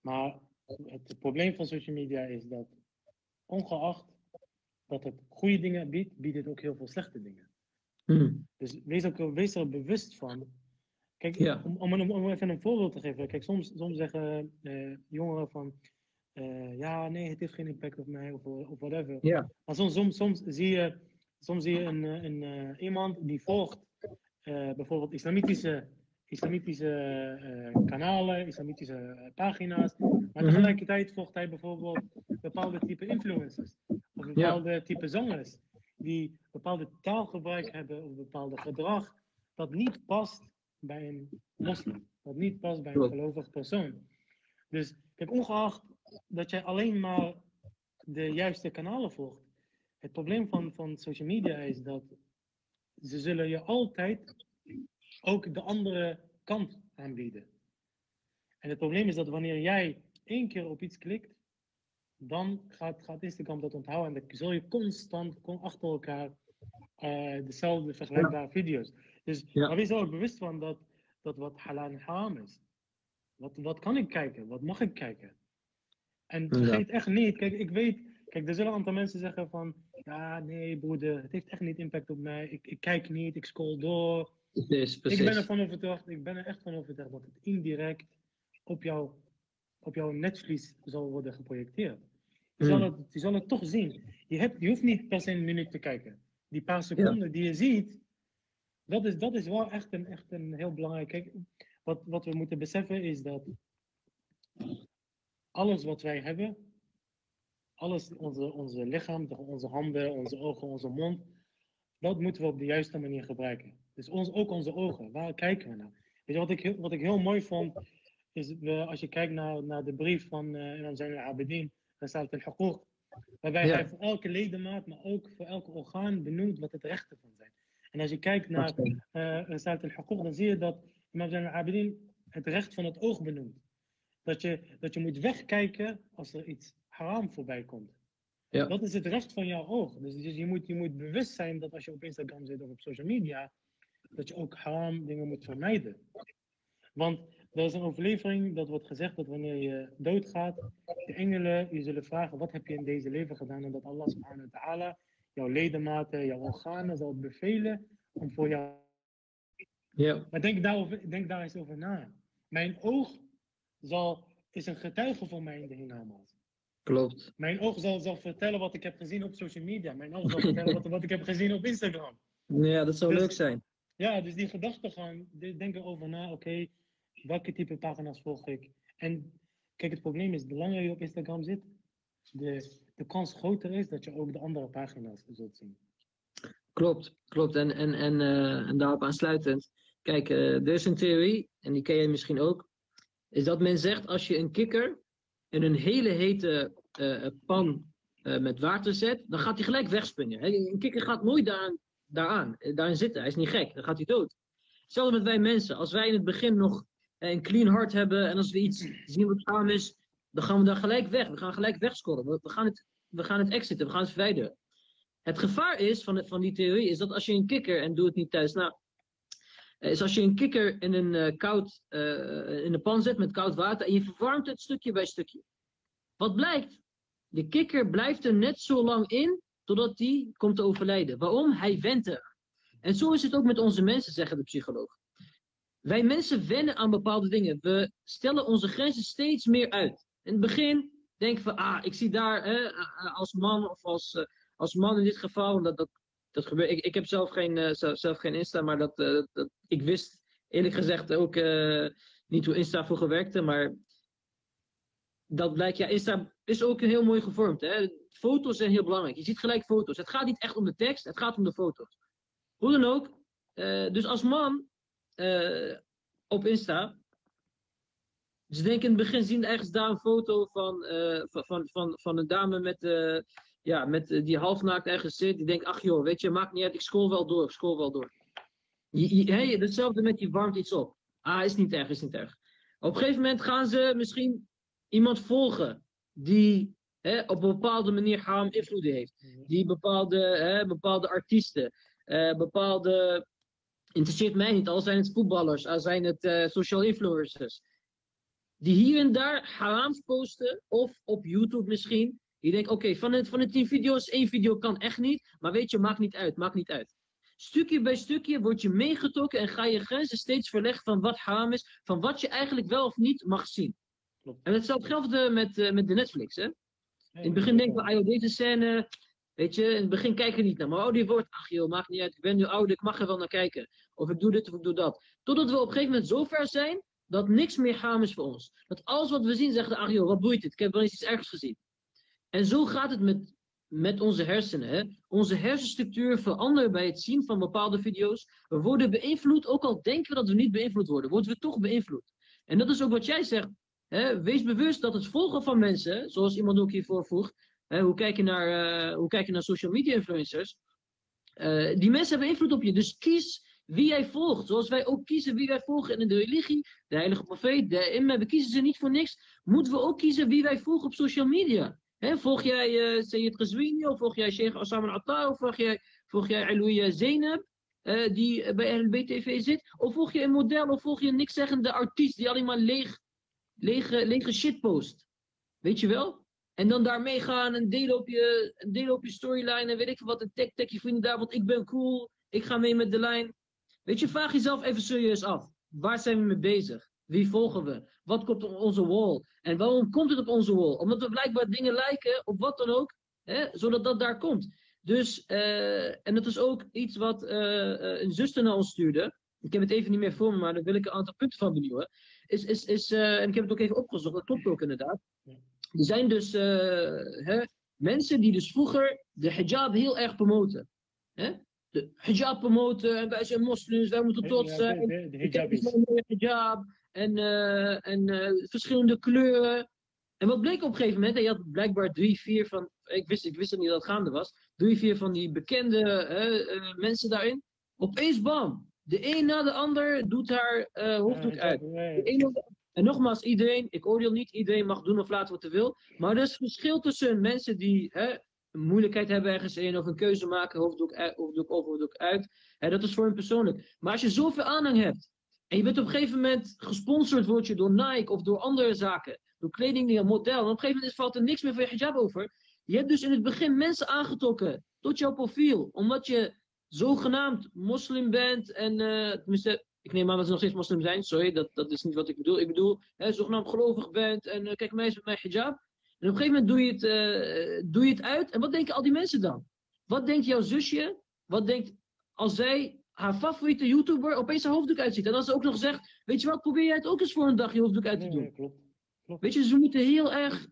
Maar het probleem van social media is dat, ongeacht dat het goede dingen biedt, biedt het ook heel veel slechte dingen. hmm, Dus wees, ook, wees er bewust van. Kijk, Ja. om, om, om, om even een voorbeeld te geven. Kijk, soms, soms zeggen eh, jongeren van, eh, ja, nee, het heeft geen impact op mij of, of whatever. Ja. Maar soms, soms, soms zie je, soms zie je een, eh, een, iemand die volgt bijvoorbeeld islamitische, islamitische kanalen, islamitische pagina's. Maar Mhm. tegelijkertijd volgt hij bijvoorbeeld bepaalde type influencers. Of bepaalde type zangers. Die bepaalde taalgebruik hebben of bepaalde gedrag dat niet past bij een moslim. Dat niet past bij een gelovig persoon. Dus kijk, ongeacht dat jij alleen maar de juiste kanalen volgt. Het probleem van, van social media is dat ze zullen je altijd ook de andere kant aanbieden. En het probleem is dat wanneer jij één keer op iets klikt, dan gaat, gaat Instagram dat onthouden en dan zul je constant achter elkaar eh, dezelfde vergelijkbare video's. Dus Ja. maar wees er ook bewust van dat, dat wat halal en haram is. Wat, wat kan ik kijken? Wat mag ik kijken? En Ja. vergeet echt niet, kijk, ik weet, kijk, er zullen een aantal mensen zeggen van, ja, nee, broeder, het heeft echt niet impact op mij. Ik, ik kijk niet, ik scroll door. Ik ben ervan overtuigd, ik ben er echt van overtuigd dat het indirect op, jou, op jouw netvlies zal worden geprojecteerd. Je, zal Mm. het, je zal het toch zien. Je, hebt, je hoeft niet per se een minuut te kijken. Die paar seconden die je ziet, dat is, dat is wel echt een, echt een heel belangrijk. Kijk, wat, wat we moeten beseffen is dat alles wat wij hebben, alles, onze, onze lichaam, onze handen, onze ogen, onze mond, dat moeten we op de juiste manier gebruiken. Dus ons, ook onze ogen, waar kijken we naar? Weet je, wat ik, wat ik heel mooi vond, is we, als je kijkt naar, naar de brief van uh, Imam Zain al-Abidin, staat al-Huquq, waarbij hij voor elke ledemaat, maar ook voor elke orgaan benoemt wat het rechten van zijn. En als je kijkt naar uh, al-Huquq, dan zie je dat Imam Zain al-Abidin het recht van het oog benoemt. Dat je, dat je moet wegkijken als er iets haram voorbij komt. Ja. Dat is het recht van jouw oog. Dus, dus je, moet, je moet bewust zijn dat als je op Instagram zit of op social media, dat je ook haram dingen moet vermijden. Want er is een overlevering dat wordt gezegd dat wanneer je doodgaat, de engelen je zullen vragen: wat heb je in deze leven gedaan? En dat Allah subhanahu wa ta'ala jouw ledematen, jouw organen zal bevelen om voor jou. Ja. Maar denk, daarover, denk daar eens over na. Mijn oog zal, is een getuige voor mij in de. Klopt. Mijn oog zal, zal vertellen wat ik heb gezien op social media. Mijn oog zal vertellen wat, wat ik heb gezien op Instagram. Ja, dat zou dus leuk zijn. Ja, dus die gedachten gaan, denken over na, oké, welke type pagina's volg ik? En kijk, het probleem is, de langer je op Instagram zit, de, de kans groter is dat je ook de andere pagina's zult zien. Klopt, klopt. En, en, en, uh, en daarop aansluitend, kijk, uh, er is een theorie, en die ken je misschien ook, is dat men zegt als je een kikker in een hele hete uh, pan met water zet, dan gaat hij gelijk wegspringen. Een kikker gaat nooit daaraan daaraan, eh, daarin zitten. Hij is niet gek, dan gaat hij dood. Hetzelfde met wij mensen. Als wij in het begin nog eh, een clean heart hebben en als we iets zien wat aan is, dan gaan we daar gelijk weg. We gaan gelijk wegscoren. We, gaan, het, we gaan het exiten, we gaan het verwijderen. Het gevaar is van, van die theorie is dat als je een kikker, en doe het niet thuis nou, is als je een kikker in een, uh, koud, uh, in een pan zet met koud water en je verwarmt het stukje bij stukje. Wat blijkt? De kikker blijft er net zo lang in totdat die komt te overlijden. Waarom? Hij went er. En zo is het ook met onze mensen, zeggen de psycholoog. Wij mensen wennen aan bepaalde dingen. We stellen onze grenzen steeds meer uit. In het begin denken we, ah, ik zie daar hè, als man of als, eh, als man in dit geval, dat, dat, dat gebeurt. Ik, ik heb zelf geen, zelf geen Insta, maar dat, dat, ik wist eerlijk gezegd ook niet hoe Insta vroeger werkte, maar dat blijkt, ja, Insta is ook heel mooi gevormd. Hè? Foto's zijn heel belangrijk. Je ziet gelijk foto's. Het gaat niet echt om de tekst, het gaat om de foto's. Hoe dan ook. Dus als man op Insta. Ze denken in het begin zien ergens daar een foto van, uh, van, van, van een dame met, ja, met die halfnaakt ergens zit. Die denkt, ach joh, weet je, maakt niet uit, ik scroll wel door, ik scroll wel door. Hey, hetzelfde met je warmt iets op. Ah, is niet erg, is niet erg. Op een gegeven moment gaan ze misschien iemand volgen die hè, op een bepaalde manier haram invloed heeft. Die bepaalde, hè, bepaalde artiesten, bepaalde. Interesseert mij niet, al zijn het voetballers, al zijn het social influencers. Die hier en daar harams posten, of op YouTube misschien. Die denkt, oké, van, het, van de tien video's, één video kan echt niet. Maar weet je, maakt niet uit, maakt niet uit. Stukje bij stukje word je meegetrokken en ga je grenzen steeds verleggen van wat haram is, van wat je eigenlijk wel of niet mag zien. En hetzelfde met, uh, met de Netflix. Hè? In het begin denken we, ah, deze scène, weet je, in het begin kijken we niet naar. Maar oh, die wordt, ach joh, maakt niet uit, ik ben nu oud, ik mag er wel naar kijken. Of ik doe dit of ik doe dat. Totdat we op een gegeven moment zo ver zijn, dat niks meer gaam is voor ons. Dat alles wat we zien, zeggen ach joh, wat boeit het, ik heb wel eens iets ergens gezien. En zo gaat het met, met onze hersenen. Hè? Onze hersenstructuur verandert bij het zien van bepaalde video's. We worden beïnvloed, ook al denken we dat we niet beïnvloed worden, worden we toch beïnvloed. En dat is ook wat jij zegt, wees bewust dat het volgen van mensen, zoals iemand ook hiervoor vroeg, hoe, kijk je naar, uh, hoe kijk je naar social media influencers? Uh, die mensen hebben invloed op je. Dus kies wie jij volgt. Zoals wij ook kiezen wie wij volgen in de religie, de heilige profeet, de imam. We kiezen ze niet voor niks. Moeten we ook kiezen wie wij volgen op social media. volg jij uh, Sayyid of volg jij Sheikh Osama Atta, of volg jij, volg jij? Uh, die bij LBTV zit? Of volg je een model, of volg je een nikszeggende artiest die alleen maar leeg lege, lege shitpost. Weet je wel? En dan daarmee gaan en delen op je, delen op je storyline en weet ik wat. En tag, tag je vrienden daar, want ik ben cool. Ik ga mee met de lijn. Weet je, vraag jezelf even serieus af. Waar zijn we mee bezig? Wie volgen we? Wat komt op onze wall? En waarom komt het op onze wall? Omdat we blijkbaar dingen lijken, of wat dan ook, hè, zodat dat daar komt. Dus, eh, en dat is ook iets wat eh, eh, een zuster naar ons stuurde. Ik heb het even niet meer voor me, maar daar wil ik een aantal punten van benieuwen. Is, is, is, en ik heb het ook even opgezocht, dat klopt ook inderdaad. Er zijn dus hè, mensen die dus vroeger de hijab heel erg promoten. Hè? De hijab promoten, en wij zijn moslims, wij moeten trots zijn. de, hijab is. hijab en, eh, en eh, verschillende kleuren. En wat bleek op een gegeven moment, en je had blijkbaar drie, vier van, ik wist, ik wist ook niet dat het gaande was, drie, vier van die bekende eh, mensen daarin. Opeens bam, de een na de ander doet haar hoofddoek uit. De en nogmaals, iedereen, ik oordeel niet, iedereen mag doen of laten wat hij wil. Maar er is verschil tussen mensen die hè, moeilijkheid hebben ergens in, of een keuze maken, hoofddoek, over, hoofddoek uit. Hè, dat is voor hen persoonlijk. Maar als je zoveel aanhang hebt, en je bent op een gegeven moment gesponsord word je door Nike of door andere zaken, door kleding, model, en op een gegeven moment valt er niks meer van je hijab over. Je hebt dus in het begin mensen aangetrokken tot jouw profiel, omdat je zogenaamd moslim bent en, tenminste, ik neem aan dat ze nog steeds moslim zijn, sorry, dat, dat is niet wat ik bedoel. Ik bedoel, hè, zogenaamd gelovig bent en eh, kijk mij eens met mijn hijab. En op een gegeven moment doe je, het, eh, doe je het uit. En wat denken al die mensen dan? Wat denkt jouw zusje? Wat denkt als zij haar favoriete YouTuber opeens haar hoofddoek uitziet? En als ze ook nog zegt, weet je wat, probeer jij het ook eens voor een dag je hoofddoek uit te doen. nee, klopt. klopt. Weet je, dus we moeten heel erg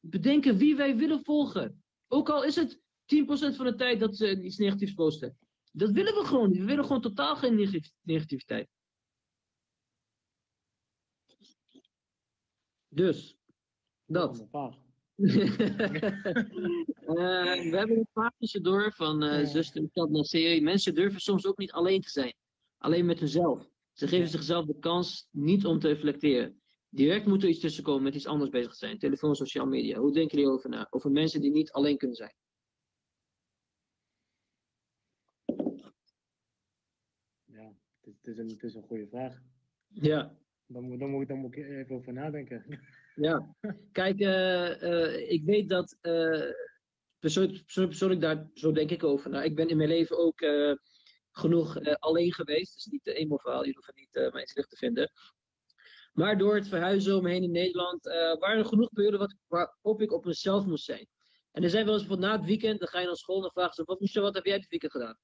bedenken wie wij willen volgen. Ook al is het 10% van de tijd dat ze iets negatiefs posten. Dat willen we gewoon niet. We willen gewoon totaal geen negativiteit. Dus, dat. [laughs] Eh, we hebben een vraagje door van Ja. zuster Michel Nasseri. Mensen durven soms ook niet alleen te zijn. Alleen met hunzelf. Ze geven zichzelf de kans niet om te reflecteren. Direct moet er iets tussen komen met iets anders bezig zijn. Telefoon, sociale media. Hoe denken jullie over na? Over mensen die niet alleen kunnen zijn. Ja, het is, het, is een, het is een goede vraag. Ja. Dan moet, dan, moet, dan moet ik even over nadenken. Ja, kijk, eh, eh, ik weet dat eh, persoonlijk, persoonlijk daar, zo denk ik over. Nou, ik ben in mijn leven ook genoeg alleen geweest. Dus niet uh, eenmaal verhaal, je hoeft het niet uh, mijn terug te vinden. Maar door het verhuizen omheen in Nederland uh, waren er genoeg wat, waarop ik op mezelf moest zijn. En er zijn wel eens bijvoorbeeld na het weekend, dan ga je naar school en dan vragen ze, wat, Michel, wat heb jij dit weekend gedaan?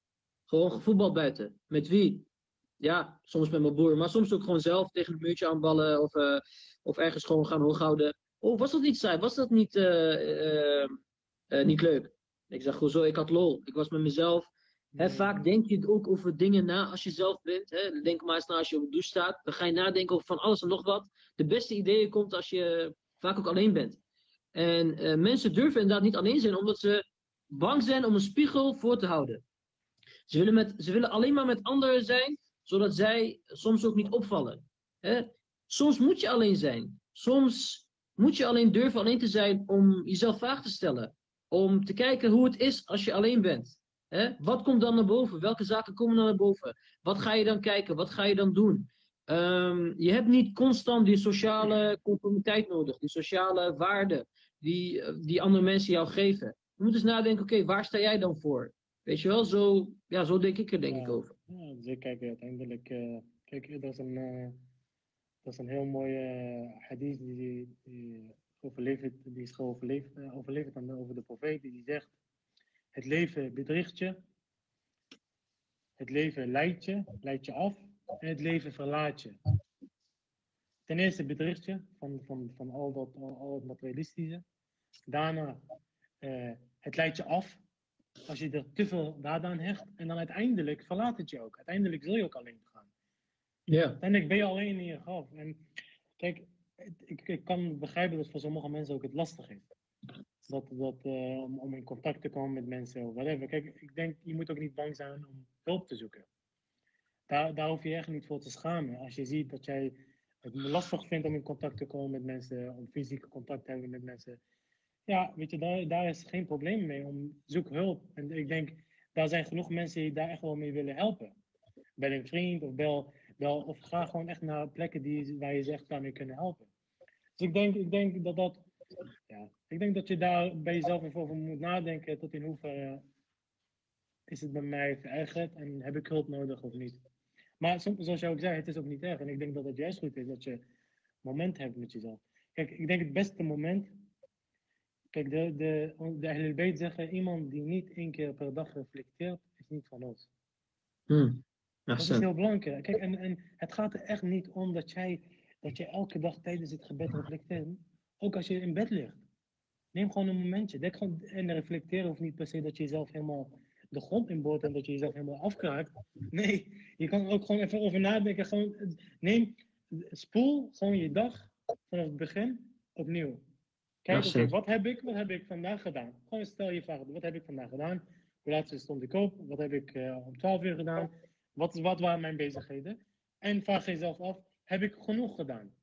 Gewoon gevoetbald buiten. Met wie? Ja, soms met mijn broer, maar soms ook gewoon zelf tegen een muurtje aanballen of, uh, of ergens gewoon gaan hooghouden. Oh, was dat niet saai? Was dat niet, uh, uh, niet leuk? Ik zeg gewoon zo, ik had lol. Ik was met mezelf. Vaak denk je ook over dingen na als je zelf bent. Denk maar eens na als je op de douche staat. Dan ga je nadenken over van alles en nog wat. De beste ideeën komt als je vaak ook alleen bent. En uh, mensen durven inderdaad niet alleen zijn, omdat ze bang zijn om een spiegel voor te houden. Ze willen, met, ze willen alleen maar met anderen zijn, zodat zij soms ook niet opvallen. Hè? Soms moet je alleen zijn. Soms moet je alleen durven alleen te zijn om jezelf vragen te stellen. Om te kijken hoe het is als je alleen bent. Hè? Wat komt dan naar boven? Welke zaken komen dan naar boven? Wat ga je dan kijken? Wat ga je dan doen? Um, je hebt niet constant die sociale conformiteit nodig, die sociale waarden die, die andere mensen jou geven. Je moet eens nadenken, oké, okay, waar sta jij dan voor? Weet je wel, zo, ja, zo denk ik er denk ik over. Ja, dus kijk, uiteindelijk, kijk, dat is een, dat is een heel mooie hadith die, die, overleverd, die is overleverd, overleverd aan de, over de profeet, die zegt, het leven bedriegt je, het leven leidt je, leidt je af, en het leven verlaat je. Ten eerste bedriegt je van, van, van al, dat, al, al het materialistische. Daarna, uh, het leidt je af als je er te veel waarde aan hecht. En dan uiteindelijk verlaat het je ook. Uiteindelijk zul je ook alleen gaan. Ja. Uiteindelijk ben je alleen in je graf. En kijk, ik, ik kan begrijpen dat voor sommige mensen ook het lastig is. Dat, dat, uh, om, om in contact te komen met mensen of whatever. Kijk, ik denk, je moet ook niet bang zijn om hulp te zoeken. Daar, daar hoef je echt niet voor te schamen. Als je ziet dat jij het lastig vindt om in contact te komen met mensen, om fysieke contact te hebben met mensen. Ja, weet je, daar, daar is geen probleem mee. Om, zoek hulp. En ik denk, daar zijn genoeg mensen die daar echt wel mee willen helpen. Bel een vriend of bel, bel of ga gewoon echt naar plekken die, waar je zegt daarmee kunnen helpen. Dus ik denk, ik denk dat dat, ja, ik denk dat je daar bij jezelf even over moet nadenken tot in hoeverre is het bij mij verergerd en heb ik hulp nodig of niet. Maar zoals je ook zei, het is ook niet erg. En ik denk dat het juist goed is dat je moment hebt met jezelf. Kijk, ik denk het beste moment Kijk, de, de, de zeggen, iemand die niet één keer per dag reflecteert, is niet van ons. Hmm. Dat is heel belangrijk. Kijk, en, en het gaat er echt niet om dat jij, dat je elke dag tijdens het gebed reflecteert. Ook als je in bed ligt. Neem gewoon een momentje. Denk gewoon, en reflecteren hoeft niet per se dat je jezelf helemaal de grond inboort en dat je jezelf helemaal afkraakt. Nee, je kan ook gewoon even over nadenken. Gewoon, neem, spoel gewoon je dag vanaf het begin opnieuw. Kijk, oké, Ahsan. wat heb ik, wat heb ik vandaag gedaan? Gewoon stel je vraag, wat heb ik vandaag gedaan? Hoe laat stond ik op? Wat heb ik eh, om 12 uur gedaan? Wat, wat waren mijn bezigheden? En vraag jezelf af, heb ik genoeg gedaan?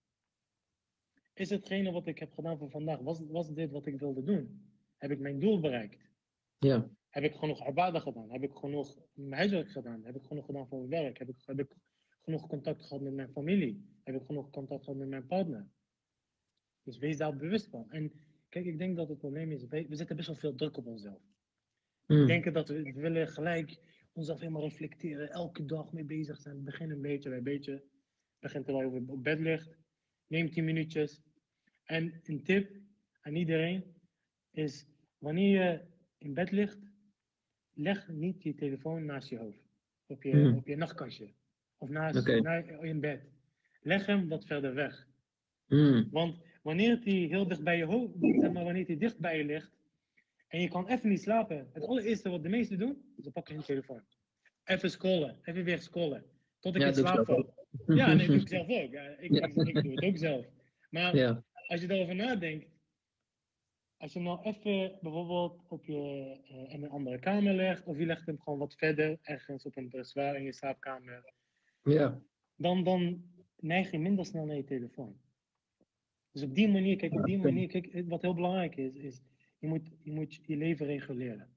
Is hetgene wat ik heb gedaan voor vandaag, was, was dit wat ik wilde doen? Heb ik mijn doel bereikt? Ja. Heb ik genoeg arbeider gedaan? Heb ik genoeg huiswerk gedaan? Heb ik genoeg gedaan voor mijn werk? Heb ik, heb ik genoeg contact gehad met mijn familie? Heb ik genoeg contact gehad met mijn partner? Dus wees daar bewust van. En kijk, ik denk dat het probleem is, we we zetten best wel veel druk op onszelf. Hmm. denken dat we, we willen gelijk onszelf helemaal reflecteren, elke dag mee bezig zijn. Begin een beetje bij beetje. Begin terwijl je op bed ligt. Neem 10 minuutjes. En een tip aan iedereen is: wanneer je in bed ligt, leg niet je telefoon naast je hoofd. Op je, Hmm. op je nachtkastje. Of naast na- in bed. Leg hem wat verder weg. Hmm. Want wanneer die heel dicht bij je hoofd, zeg maar wanneer die dicht bij je ligt, en je kan even niet slapen, het allereerste wat de meesten doen, is ze pakken hun telefoon. Even scrollen, even weer scrollen, tot ik Ja, in slaap val. Ja, nee, doe ik [laughs] zelf ook. Ja, ik, Ja. ik, ik doe het ook zelf. Maar Ja. als je erover nadenkt, als je nou even bijvoorbeeld op je, eh, in een andere kamer legt, of je legt hem gewoon wat verder, ergens op een dressoir in je slaapkamer, Ja. dan, dan neig je minder snel naar je telefoon. Dus op die manier, kijk, op die manier, kijk, wat heel belangrijk is, is je moet je, moet je leven reguleren.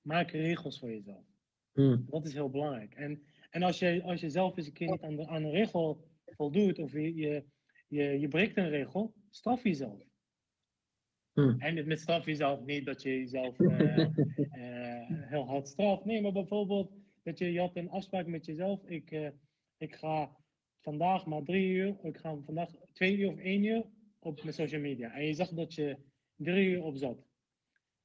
Maak regels voor jezelf. Hmm. Dat is heel belangrijk. En, en als, je, als je zelf eens een keer niet aan, de, aan een regel voldoet, of je, je, je, je breekt een regel, straf jezelf. Hmm. En met straf jezelf niet dat je jezelf eh, [laughs] eh, heel hard straft. Nee, maar bijvoorbeeld dat je, je had een afspraak met jezelf. Ik, eh, ik ga vandaag maar drie uur, ik ga vandaag twee uur of één uur op mijn social media. En je zag dat je drie uur op zat.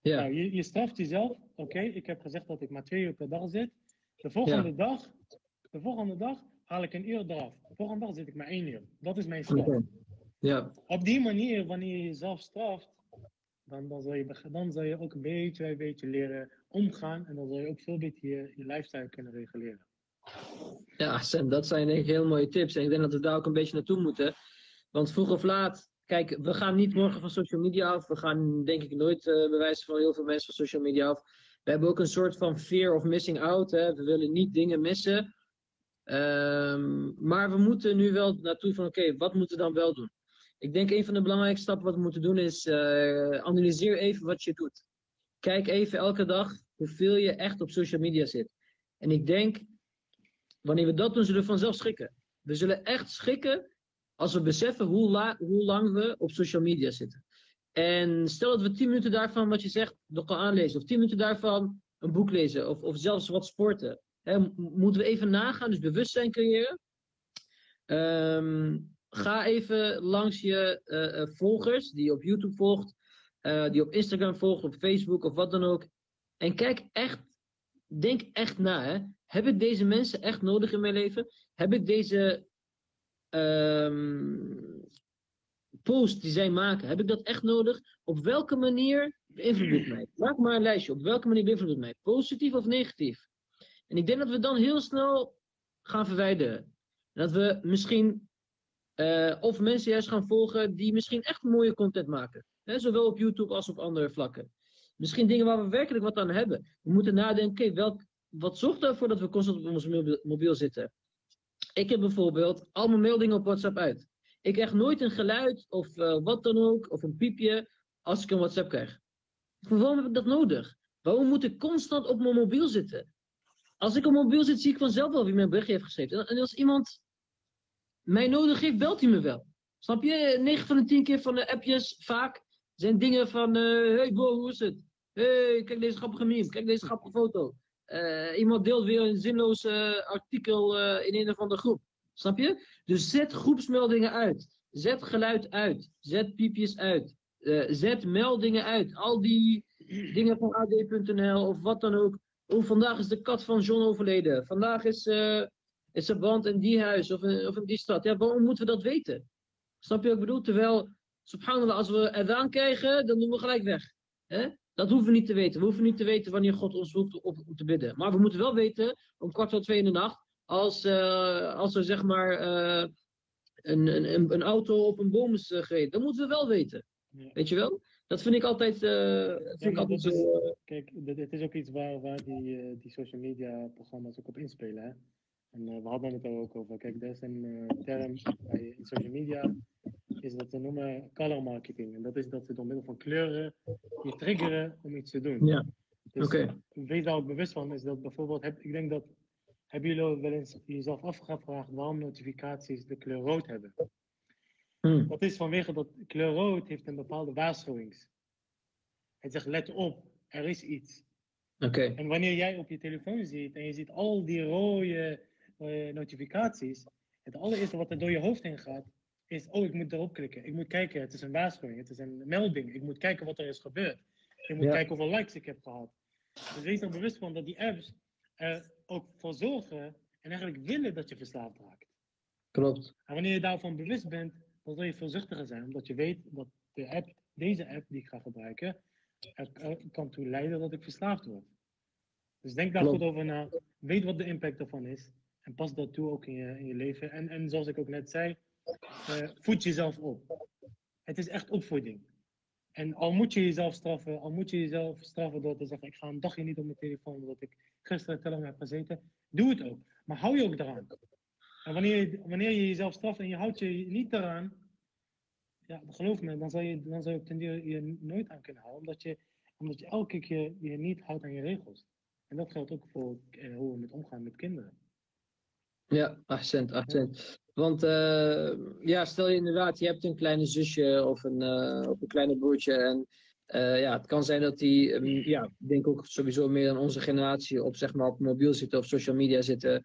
Ja. Nou, je, je straft jezelf. Oké, ik heb gezegd dat ik maar twee uur per dag zit. De volgende, dag, de volgende dag haal ik een uur eraf. De volgende dag zit ik maar één uur. Dat is mijn straf. Ja. Op die manier, wanneer je jezelf straft, dan, dan, zal je, dan zal je ook een beetje bij beetje leren omgaan. En dan zal je ook veel beter je, je lifestyle kunnen reguleren. Ja, Sam, dat zijn denk heel mooie tips. En ik denk dat we daar ook een beetje naartoe moeten. Want vroeg of laat, kijk, we gaan niet morgen van social media af. We gaan denk ik nooit eh bewijzen van heel veel mensen van social media af. We hebben ook een soort van fear of missing out. Hè? We willen niet dingen missen. Ehm, maar we moeten nu wel naartoe van, oké, wat moeten we dan wel doen? Ik denk een van de belangrijkste stappen wat we moeten doen is, eh, analyseer even wat je doet. Kijk even elke dag hoeveel je echt op social media zit. En ik denk, wanneer we dat doen, zullen we vanzelf schikken. We zullen echt schikken als we beseffen hoe, hoe lang we op social media zitten. En stel dat we 10 minuten daarvan, wat je zegt, nog kan aanlezen. Of 10 minuten daarvan een boek lezen. Of, of zelfs wat sporten. Moeten we even nagaan, dus bewustzijn creëren. Ehm, ga even langs je eh, eh, volgers, die je op YouTube volgt. eh, die op Instagram volgt, op Facebook of wat dan ook. En kijk echt, denk echt na. Hè. Heb ik deze mensen echt nodig in mijn leven? Heb ik deze ehm, post die zij maken, heb ik dat echt nodig? Op welke manier beïnvloedt mij? Maak maar een lijstje. Op welke manier beïnvloedt mij? Positief of negatief? En ik denk dat we dan heel snel gaan verwijderen. En dat we misschien eh, of mensen juist gaan volgen die misschien echt mooie content maken. Hè, zowel op YouTube als op andere vlakken. Misschien dingen waar we werkelijk wat aan hebben. We moeten nadenken, oké, welk, wat zorgt ervoor dat we constant op ons mobiel, zitten? Ik heb bijvoorbeeld al mijn meldingen op WhatsApp uit. Ik krijg nooit een geluid of eh, wat dan ook, of een piepje, als ik een WhatsApp krijg. Waarom heb ik dat nodig? Waarom moet ik constant op mijn mobiel zitten? Als ik op mijn mobiel zit, zie ik vanzelf wel wie mijn berichtje heeft geschreven. En- En als iemand mij nodig heeft, belt hij me wel. Snap je? 9 van de 10 keer van de appjes, vaak, zijn dingen van... eh, hey bro, hoe is het? hey, kijk deze grappige meme. Kijk deze grappige foto. Eh, iemand deelt weer een zinloos artikel eh, in een of andere groep. Snap je? Dus zet groepsmeldingen uit. Zet geluid uit. Zet piepjes uit. eh, zet meldingen uit. Al die dingen van AD.nl of wat dan ook. Oh, vandaag is de kat van John overleden. Vandaag is, eh is er in die huis of in, of in die stad. Ja, waarom moeten we dat weten? Snap je wat ik bedoel? Terwijl, subhanallah, als we eraan krijgen, dan doen we gelijk weg. Hè? Dat hoeven we niet te weten. We hoeven niet te weten wanneer God ons roept om te bidden. Maar we moeten wel weten, om kwart voor twee in de nacht, als, eh, als er zeg maar eh, een, een, een auto op een boom is uh, gereden. Dan moeten we wel weten. Ja. Weet je wel? Dat vind ik altijd, eh, dat vind Ja, ik altijd dat zo... is- eh, Kijk, dit, het is ook iets waar, waar die, eh, die social media programma's ook op inspelen. Hè? En eh, we hadden het er ook over. Kijk, er is een eh, term bij, social media, is dat ze noemen color marketing. En dat is dat ze door middel van kleuren je triggeren om iets te doen. Ja, Dus oké. wees daar ook bewust van, is dat bijvoorbeeld, heb, ik denk dat, hebben jullie wel eens jezelf afgevraagd waarom notificaties de kleur rood hebben? hm, Dat is vanwege dat kleur rood heeft een bepaalde waarschuwings. Het zegt let op, er is iets. Oké, En wanneer jij op je telefoon ziet en je ziet al die rode eh, notificaties, het allereerste wat er door je hoofd heen gaat, is, oh, ik moet erop klikken. Ik moet kijken, het is een waarschuwing, het is een melding. Ik moet kijken wat er is gebeurd. Ik moet Ja. kijken hoeveel likes ik heb gehad. Dus wees er bewust van dat die apps er ook voor zorgen en eigenlijk willen dat je verslaafd raakt. klopt. En wanneer je daarvan bewust bent, dan zul je voorzichtiger zijn, omdat je weet dat de app, deze app die ik ga gebruiken, er, er kan toe leiden dat ik verslaafd word. Dus denk daar Klopt. goed over na, weet wat de impact ervan is en pas dat toe ook in je, in je leven. En, en zoals ik ook net zei, eh, voed jezelf op. Het is echt opvoeding. En al moet je jezelf straffen, al moet je jezelf straffen door te zeggen, ik ga een dagje niet op mijn telefoon omdat ik gisteren te lang heb gezeten, doe het ook. Maar hou je ook eraan. En wanneer wanneer je jezelf straft en je houdt je niet eraan, ja, geloof me, dan zal je, dan zal je ten duur je nooit aan kunnen houden, omdat je, omdat je elke keer je niet houdt aan je regels. En dat geldt ook voor eh, hoe we met omgaan met kinderen. Ja, accent, accent. Want eh, ja, stel je inderdaad, je hebt een kleine zusje of een, eh, of een kleine broertje. En eh, ja, het kan zijn dat die, ehm, ja, ik denk ook sowieso meer dan onze generatie op, zeg maar, op mobiel zitten of social media zitten.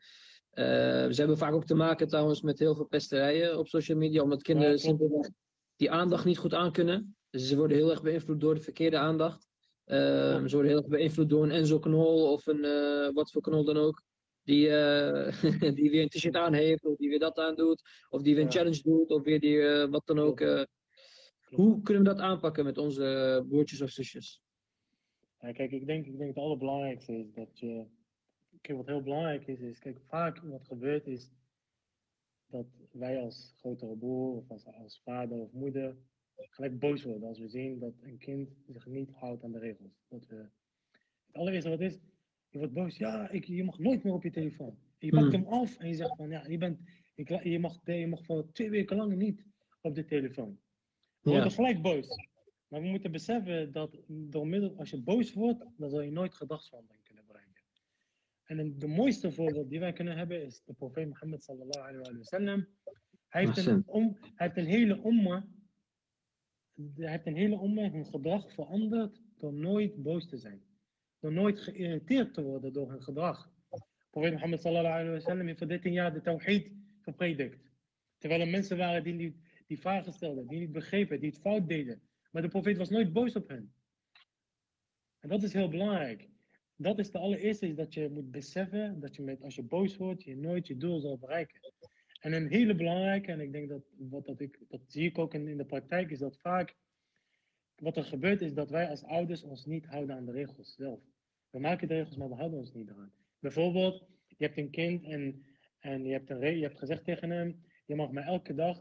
Ze hebben vaak ook te maken trouwens met heel veel pesterijen op social media, omdat kinderen Ja, simpelweg die aandacht niet goed aankunnen. Dus ze worden heel erg beïnvloed door de verkeerde aandacht. Eh, Klopt. ze worden heel erg beïnvloed door een Enzo Knol of een wat voor knol dan ook. Die, eh, [laughs] die weer een t-shirt aan heeft, of die weer dat aan doet, of die weer een Ja. challenge doet, of weer die eh, wat dan ook. Eh. Hoe kunnen we dat aanpakken met onze broertjes of zusjes? Ja, kijk, ik denk, ik denk het allerbelangrijkste is dat je. Kijk, wat heel belangrijk is, is, kijk, vaak wat gebeurt is dat wij als grotere broer of als, als vader of moeder gelijk boos worden als we zien dat een kind zich niet houdt aan de regels. Dat we, het allereerste wat is, je wordt boos, ja, ik, je mag nooit meer op je telefoon. En je pakt Hmm. hem af en je zegt van, ja, je, bent, ik, je, mag, je mag voor twee weken lang niet op de telefoon. We Ja, worden gelijk boos. Maar we moeten beseffen dat door middel, als je boos wordt, dan zal je nooit gedragsverandering kunnen bereiken. En de mooiste voorbeeld die wij kunnen hebben is de profeet Mohammed sallallahu alayhi wa sallam. Hij heeft een, om, hij heeft een hele omma, hij heeft een hele omma hun gedrag veranderd door nooit boos te zijn. Door nooit geïrriteerd te worden door hun gedrag. Profeet Mohammed sallallahu alayhi wa sallam heeft voor 13 jaar de tawhid gepredikt. Terwijl er mensen waren die, niet, die vragen stelden, die niet begrepen, die het fout deden. Maar de profeet was nooit boos op hen. En dat is heel belangrijk. Dat is de allereerste, is dat je moet beseffen dat je met, als je boos wordt, je nooit je doel zal bereiken. En een hele belangrijke, en ik denk dat, wat dat, ik, dat zie ik ook in, in de praktijk, is dat vaak wat er gebeurt is dat wij als ouders ons niet houden aan de regels zelf. We maken de regels, maar we houden ons niet eraan. Bijvoorbeeld, je hebt een kind en, en je, hebt een je hebt gezegd tegen hem, je mag maar elke dag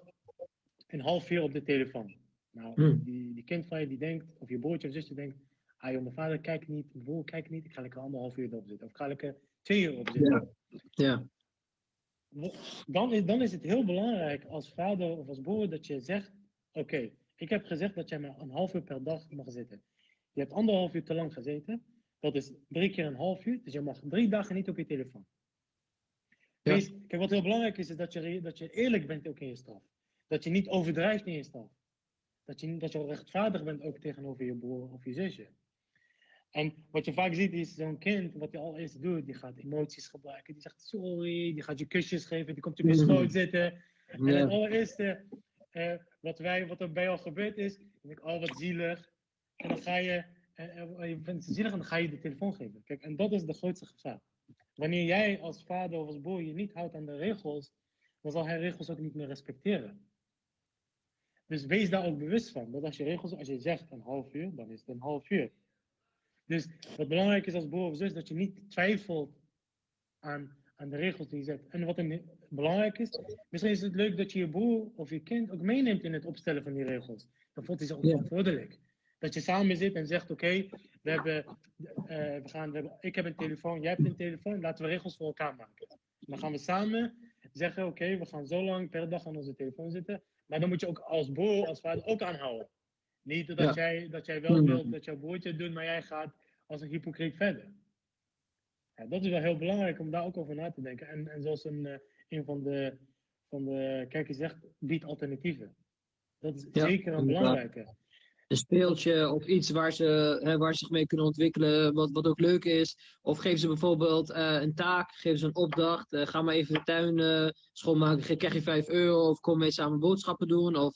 een half uur op de telefoon. Nou, Hmm. die, die kind van je die denkt, of je broertje of zusje denkt, ah joh, mijn vader kijkt niet, mijn broer kijkt niet, ik ga lekker anderhalf uur erop zitten. Of ik ga lekker twee uur op zitten. ja, Dan, is, dan is het heel belangrijk als vader of als broer dat je zegt, oké, ik heb gezegd dat jij maar een half uur per dag mag zitten. Je hebt anderhalf uur te lang gezeten, dat is drie keer een half uur, dus je mag drie dagen niet op je telefoon. Ja. Wees- kijk, wat heel belangrijk is, is dat je, dat je eerlijk bent ook in je straf. Dat je niet overdrijft in je straf. Dat je, dat je rechtvaardig bent ook tegenover je broer of je zusje. En wat je vaak ziet is zo'n kind, wat hij al eerst doet, die gaat emoties gebruiken. Die zegt sorry, die gaat je kusjes geven, die komt op je Mhm. schoot zitten. En het allereerste eh, wat, wij, wat er bij jou gebeurd is, denk ik, oh wat zielig. En dan ga je, uh, je vindt zielig en dan ga je de telefoon geven. Kijk, en dat is de grootste gevaar. Wanneer jij als vader of als broer je niet houdt aan de regels, dan zal hij regels ook niet meer respecteren. Dus wees daar ook bewust van. Dat als je regels, als je zegt een half uur, dan is het een half uur. Dus wat belangrijk is als broer of zus, dat je niet twijfelt aan, aan de regels die je zet. En wat een, belangrijk is, misschien is het leuk dat je je broer of je kind ook meeneemt in het opstellen van die regels. Dan voelt hij zich ook ja. Dat je samen zit en zegt, oké, we hebben, uh, we gaan, we hebben, ik heb een telefoon, jij hebt een telefoon, laten we regels voor elkaar maken. Dan gaan we samen zeggen, oké, we gaan zo lang per dag aan onze telefoon zitten. Maar dan moet je ook als broer, als vader ook aanhouden. Niet dat, jij, dat jij wel mm-hmm. wilt dat jouw broertje doet, maar jij gaat als een hypocriet verder. Ja, dat is wel heel belangrijk om daar ook over na te denken. En, en zoals een, uh, een van de, van de kijkers zegt, biedt alternatieven. Dat is zeker een belangrijke. Een speeltje of iets waar ze, hè, waar ze zich mee kunnen ontwikkelen, wat, wat ook leuk is. Of geef ze bijvoorbeeld uh, een taak, geef ze een opdracht. Uh, ga maar even de tuin schoonmaken, krijg je 5 euro. Of kom mee samen boodschappen doen. Of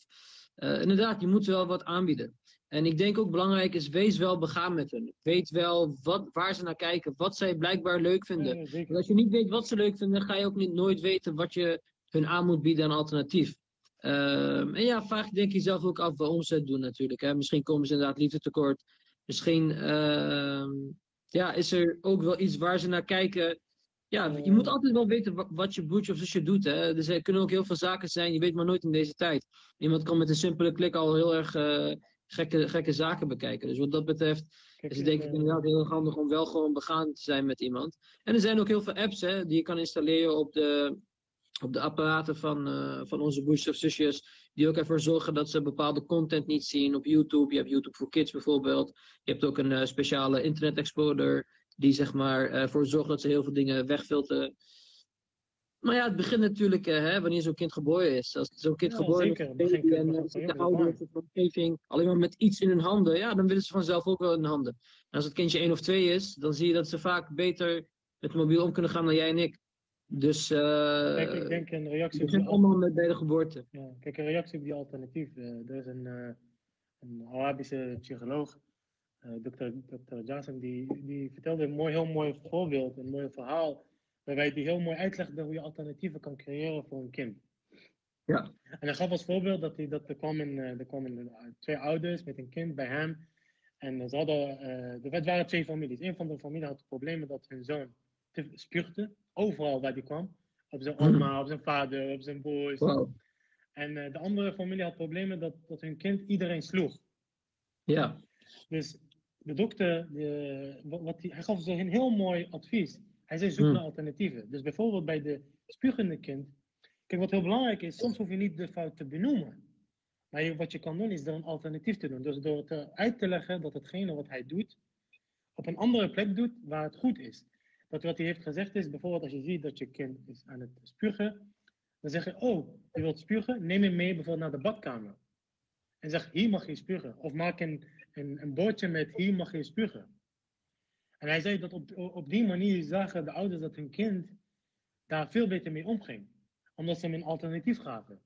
uh, inderdaad, je moet wel wat aanbieden. En ik denk ook belangrijk is, wees wel begaan met hen. Weet wel wat, waar ze naar kijken, wat zij blijkbaar leuk vinden. Ja, als je niet weet wat ze leuk vinden, ga je ook niet, nooit weten wat je hun aan moet bieden aan alternatief. Um, en ja, vraag denk je zelf ook af waarom ze het doen natuurlijk. Hè. Misschien komen ze inderdaad liefde tekort. Misschien uh, ja, is er ook wel iets waar ze naar kijken ja, je moet altijd wel weten wat je broertje of zusje doet. Hè. Dus er kunnen ook heel veel zaken zijn, je weet maar nooit in deze tijd. Iemand kan met een simpele klik al heel erg uh, gekke, gekke zaken bekijken. Dus wat dat betreft is het denk ik inderdaad heel handig om wel gewoon begaan te zijn met iemand. En er zijn ook heel veel apps hè, die je kan installeren op de, op de apparaten van, uh, van onze broertjes of zusjes. Die ook ervoor zorgen dat ze bepaalde content niet zien op YouTube. Je hebt YouTube voor Kids bijvoorbeeld. Je hebt ook een uh, speciale Internet Explorer die zeg maar ervoor eh, zorgt dat ze heel veel dingen wegfilteren. Maar ja, het begint natuurlijk uh, hè, wanneer zo'n kind geboren is. Als zo'n kind geboren is en uh, de ouders of de omgeving alleen maar met iets in hun handen, ja, dan willen ze vanzelf ook wel in hun handen. En als het kindje één of twee is, dan zie je dat ze vaak beter met mobiel om kunnen gaan dan jij en ik. Dus uh, kijk, ik denk een reactie. Het begint allemaal met bij de geboorte. Ja, kijk, een reactie op die alternatief. er is een, een Arabische psycholoog Dr. Dr. Johnson, die, die vertelde een mooi, heel mooi voorbeeld, een mooi verhaal, waarbij die heel mooi uitlegde hoe je alternatieven kan creëren voor een kind. Ja. En hij gaf als voorbeeld dat, hij, dat er, kwamen, uh, er kwamen twee ouders met een kind bij hem. En ze hadden, uh, er waren twee families. Een van de familie had problemen dat hun zoon te spuugde, overal waar hij kwam. Op zijn oma, op zijn vader, op zijn broers. Wow. En de andere familie had problemen dat, dat hun kind iedereen sloeg. Ja. Dus de dokter, de, wat die, hij gaf ze een heel mooi advies. Hij zei zoek hmm. naar alternatieven. Dus bijvoorbeeld bij de spuugende kind. Kijk, wat heel belangrijk is, soms hoef je niet de fout te benoemen. Maar je, wat je kan doen is er een alternatief te doen. Dus door het uit te leggen dat hetgene wat hij doet, op een andere plek doet waar het goed is. Dat wat hij heeft gezegd is, bijvoorbeeld als je ziet dat je kind is aan het spugen, dan zeg je, oh, je wilt spugen, neem hem mee bijvoorbeeld naar de badkamer. En zeg, hier mag je spugen. Of maak een een, een bordje met hier mag je spugen. En hij zei dat op, op die manier zagen de ouders dat hun kind daar veel beter mee omging. Omdat ze hem een alternatief gaven.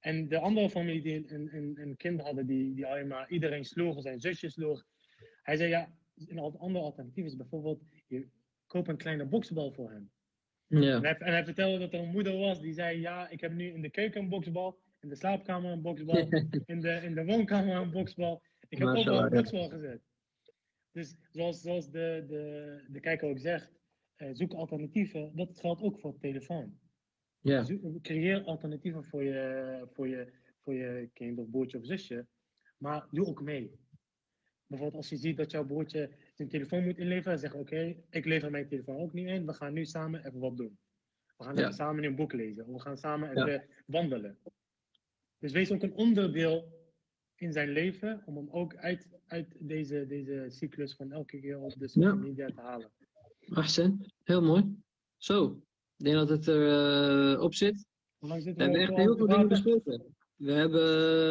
En de andere familie die een, een, een kind hadden die, die alleen maar iedereen sloeg, zijn zusjes sloeg. Hij zei ja, een ander alternatief is bijvoorbeeld, je koopt een kleine boksbal voor hem. Ja. En, hij, en hij vertelde dat er een moeder was die zei, ja, ik heb nu in de keuken een boksbal, in de slaapkamer een boksbal, [laughs] in de, in de woonkamer een boksbal. Ik heb overal een boksbal gezet. Dus zoals, zoals de, de, de kijker ook zegt, uh, zoek alternatieven. Dat geldt ook voor telefoon. Ja. Zoek, creëer alternatieven voor je, voor, je, voor je kind of broertje of zusje. Maar doe ook mee. Bijvoorbeeld als je ziet dat jouw broertje zijn telefoon moet inleveren, zeg oké, ik lever mijn telefoon ook niet in. We gaan nu samen even wat doen. We gaan ja. samen een boek lezen. We gaan samen even ja. wandelen. Dus wees ook een onderdeel in zijn leven om hem ook uit, uit deze, deze cyclus van elke keer op de social media te halen. Ahsen, heel mooi. Zo, ik denk dat het er uh, op zit. we, we hebben echt heel veel dingen besproken. We hebben,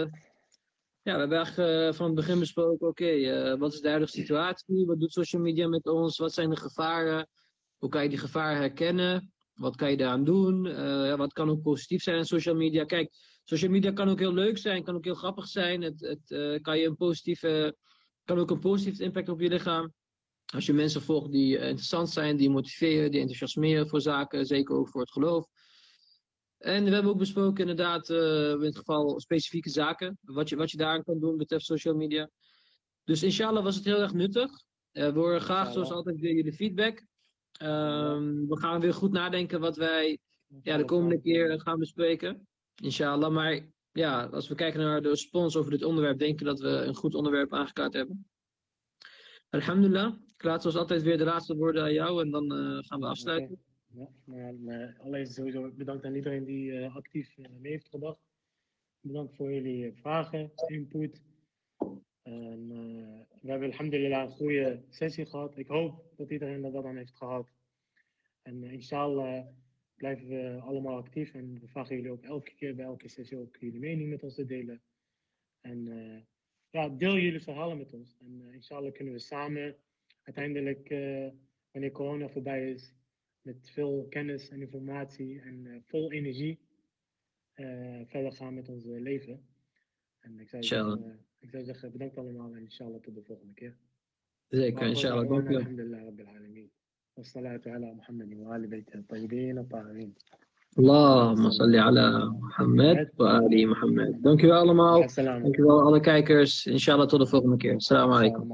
ja, we hebben eigenlijk uh, van het begin besproken, oké, okay, uh, wat is de huidige situatie? Wat doet social media met ons? Wat zijn de gevaren? Hoe kan je die gevaren herkennen? Wat kan je daaraan doen? wat kan ook positief zijn aan social media? Kijk, social media kan ook heel leuk zijn, kan ook heel grappig zijn. Het, het eh, kan, je een positieve, kan ook een positieve impact op je lichaam. Als je mensen volgt die eh, interessant zijn, die motiveren, die enthousiasmeren voor zaken, zeker ook voor het geloof. En we hebben ook besproken inderdaad, uh, in het geval specifieke zaken, wat je, wat je daaraan kan doen betreft social media. Dus inshallah was het heel erg nuttig. Uh, we horen graag zoals altijd weer jullie feedback. Um, we gaan weer goed nadenken wat wij ja, de komende keer gaan bespreken. Inshallah. Maar ja, als we kijken naar de respons over dit onderwerp, denk ik dat we een goed onderwerp aangekaart hebben. Alhamdulillah. Ik laat zoals altijd weer de laatste woorden aan jou en dan uh, gaan we afsluiten. Ja, maar, maar allereerst sowieso bedankt aan iedereen die uh, actief uh, mee heeft gedacht. Bedankt voor jullie vragen, input. En, we hebben alhamdulillah een goede sessie gehad. Ik hoop dat iedereen er wat aan heeft gehad. En inshallah blijven we allemaal actief en we vragen jullie ook elke keer bij elke sessie ook jullie mening met ons te delen. En uh, ja, deel jullie verhalen met ons. En uh, inshallah kunnen we samen uiteindelijk, uh, wanneer corona voorbij is, met veel kennis en informatie en vol energie verder gaan met ons leven. En ik zou, zeggen, ik zou zeggen, bedankt allemaal en inshallah tot de volgende keer. Zeker, inshallah. Dank je. والصلاة على محمد وآل بيته الطيبين الطاهرين اللهم صل على محمد وآل محمد Dankjewel allemaal. Dankjewel alle kijkers. Inshallah tot de volgende keer. Assalamu alaikum.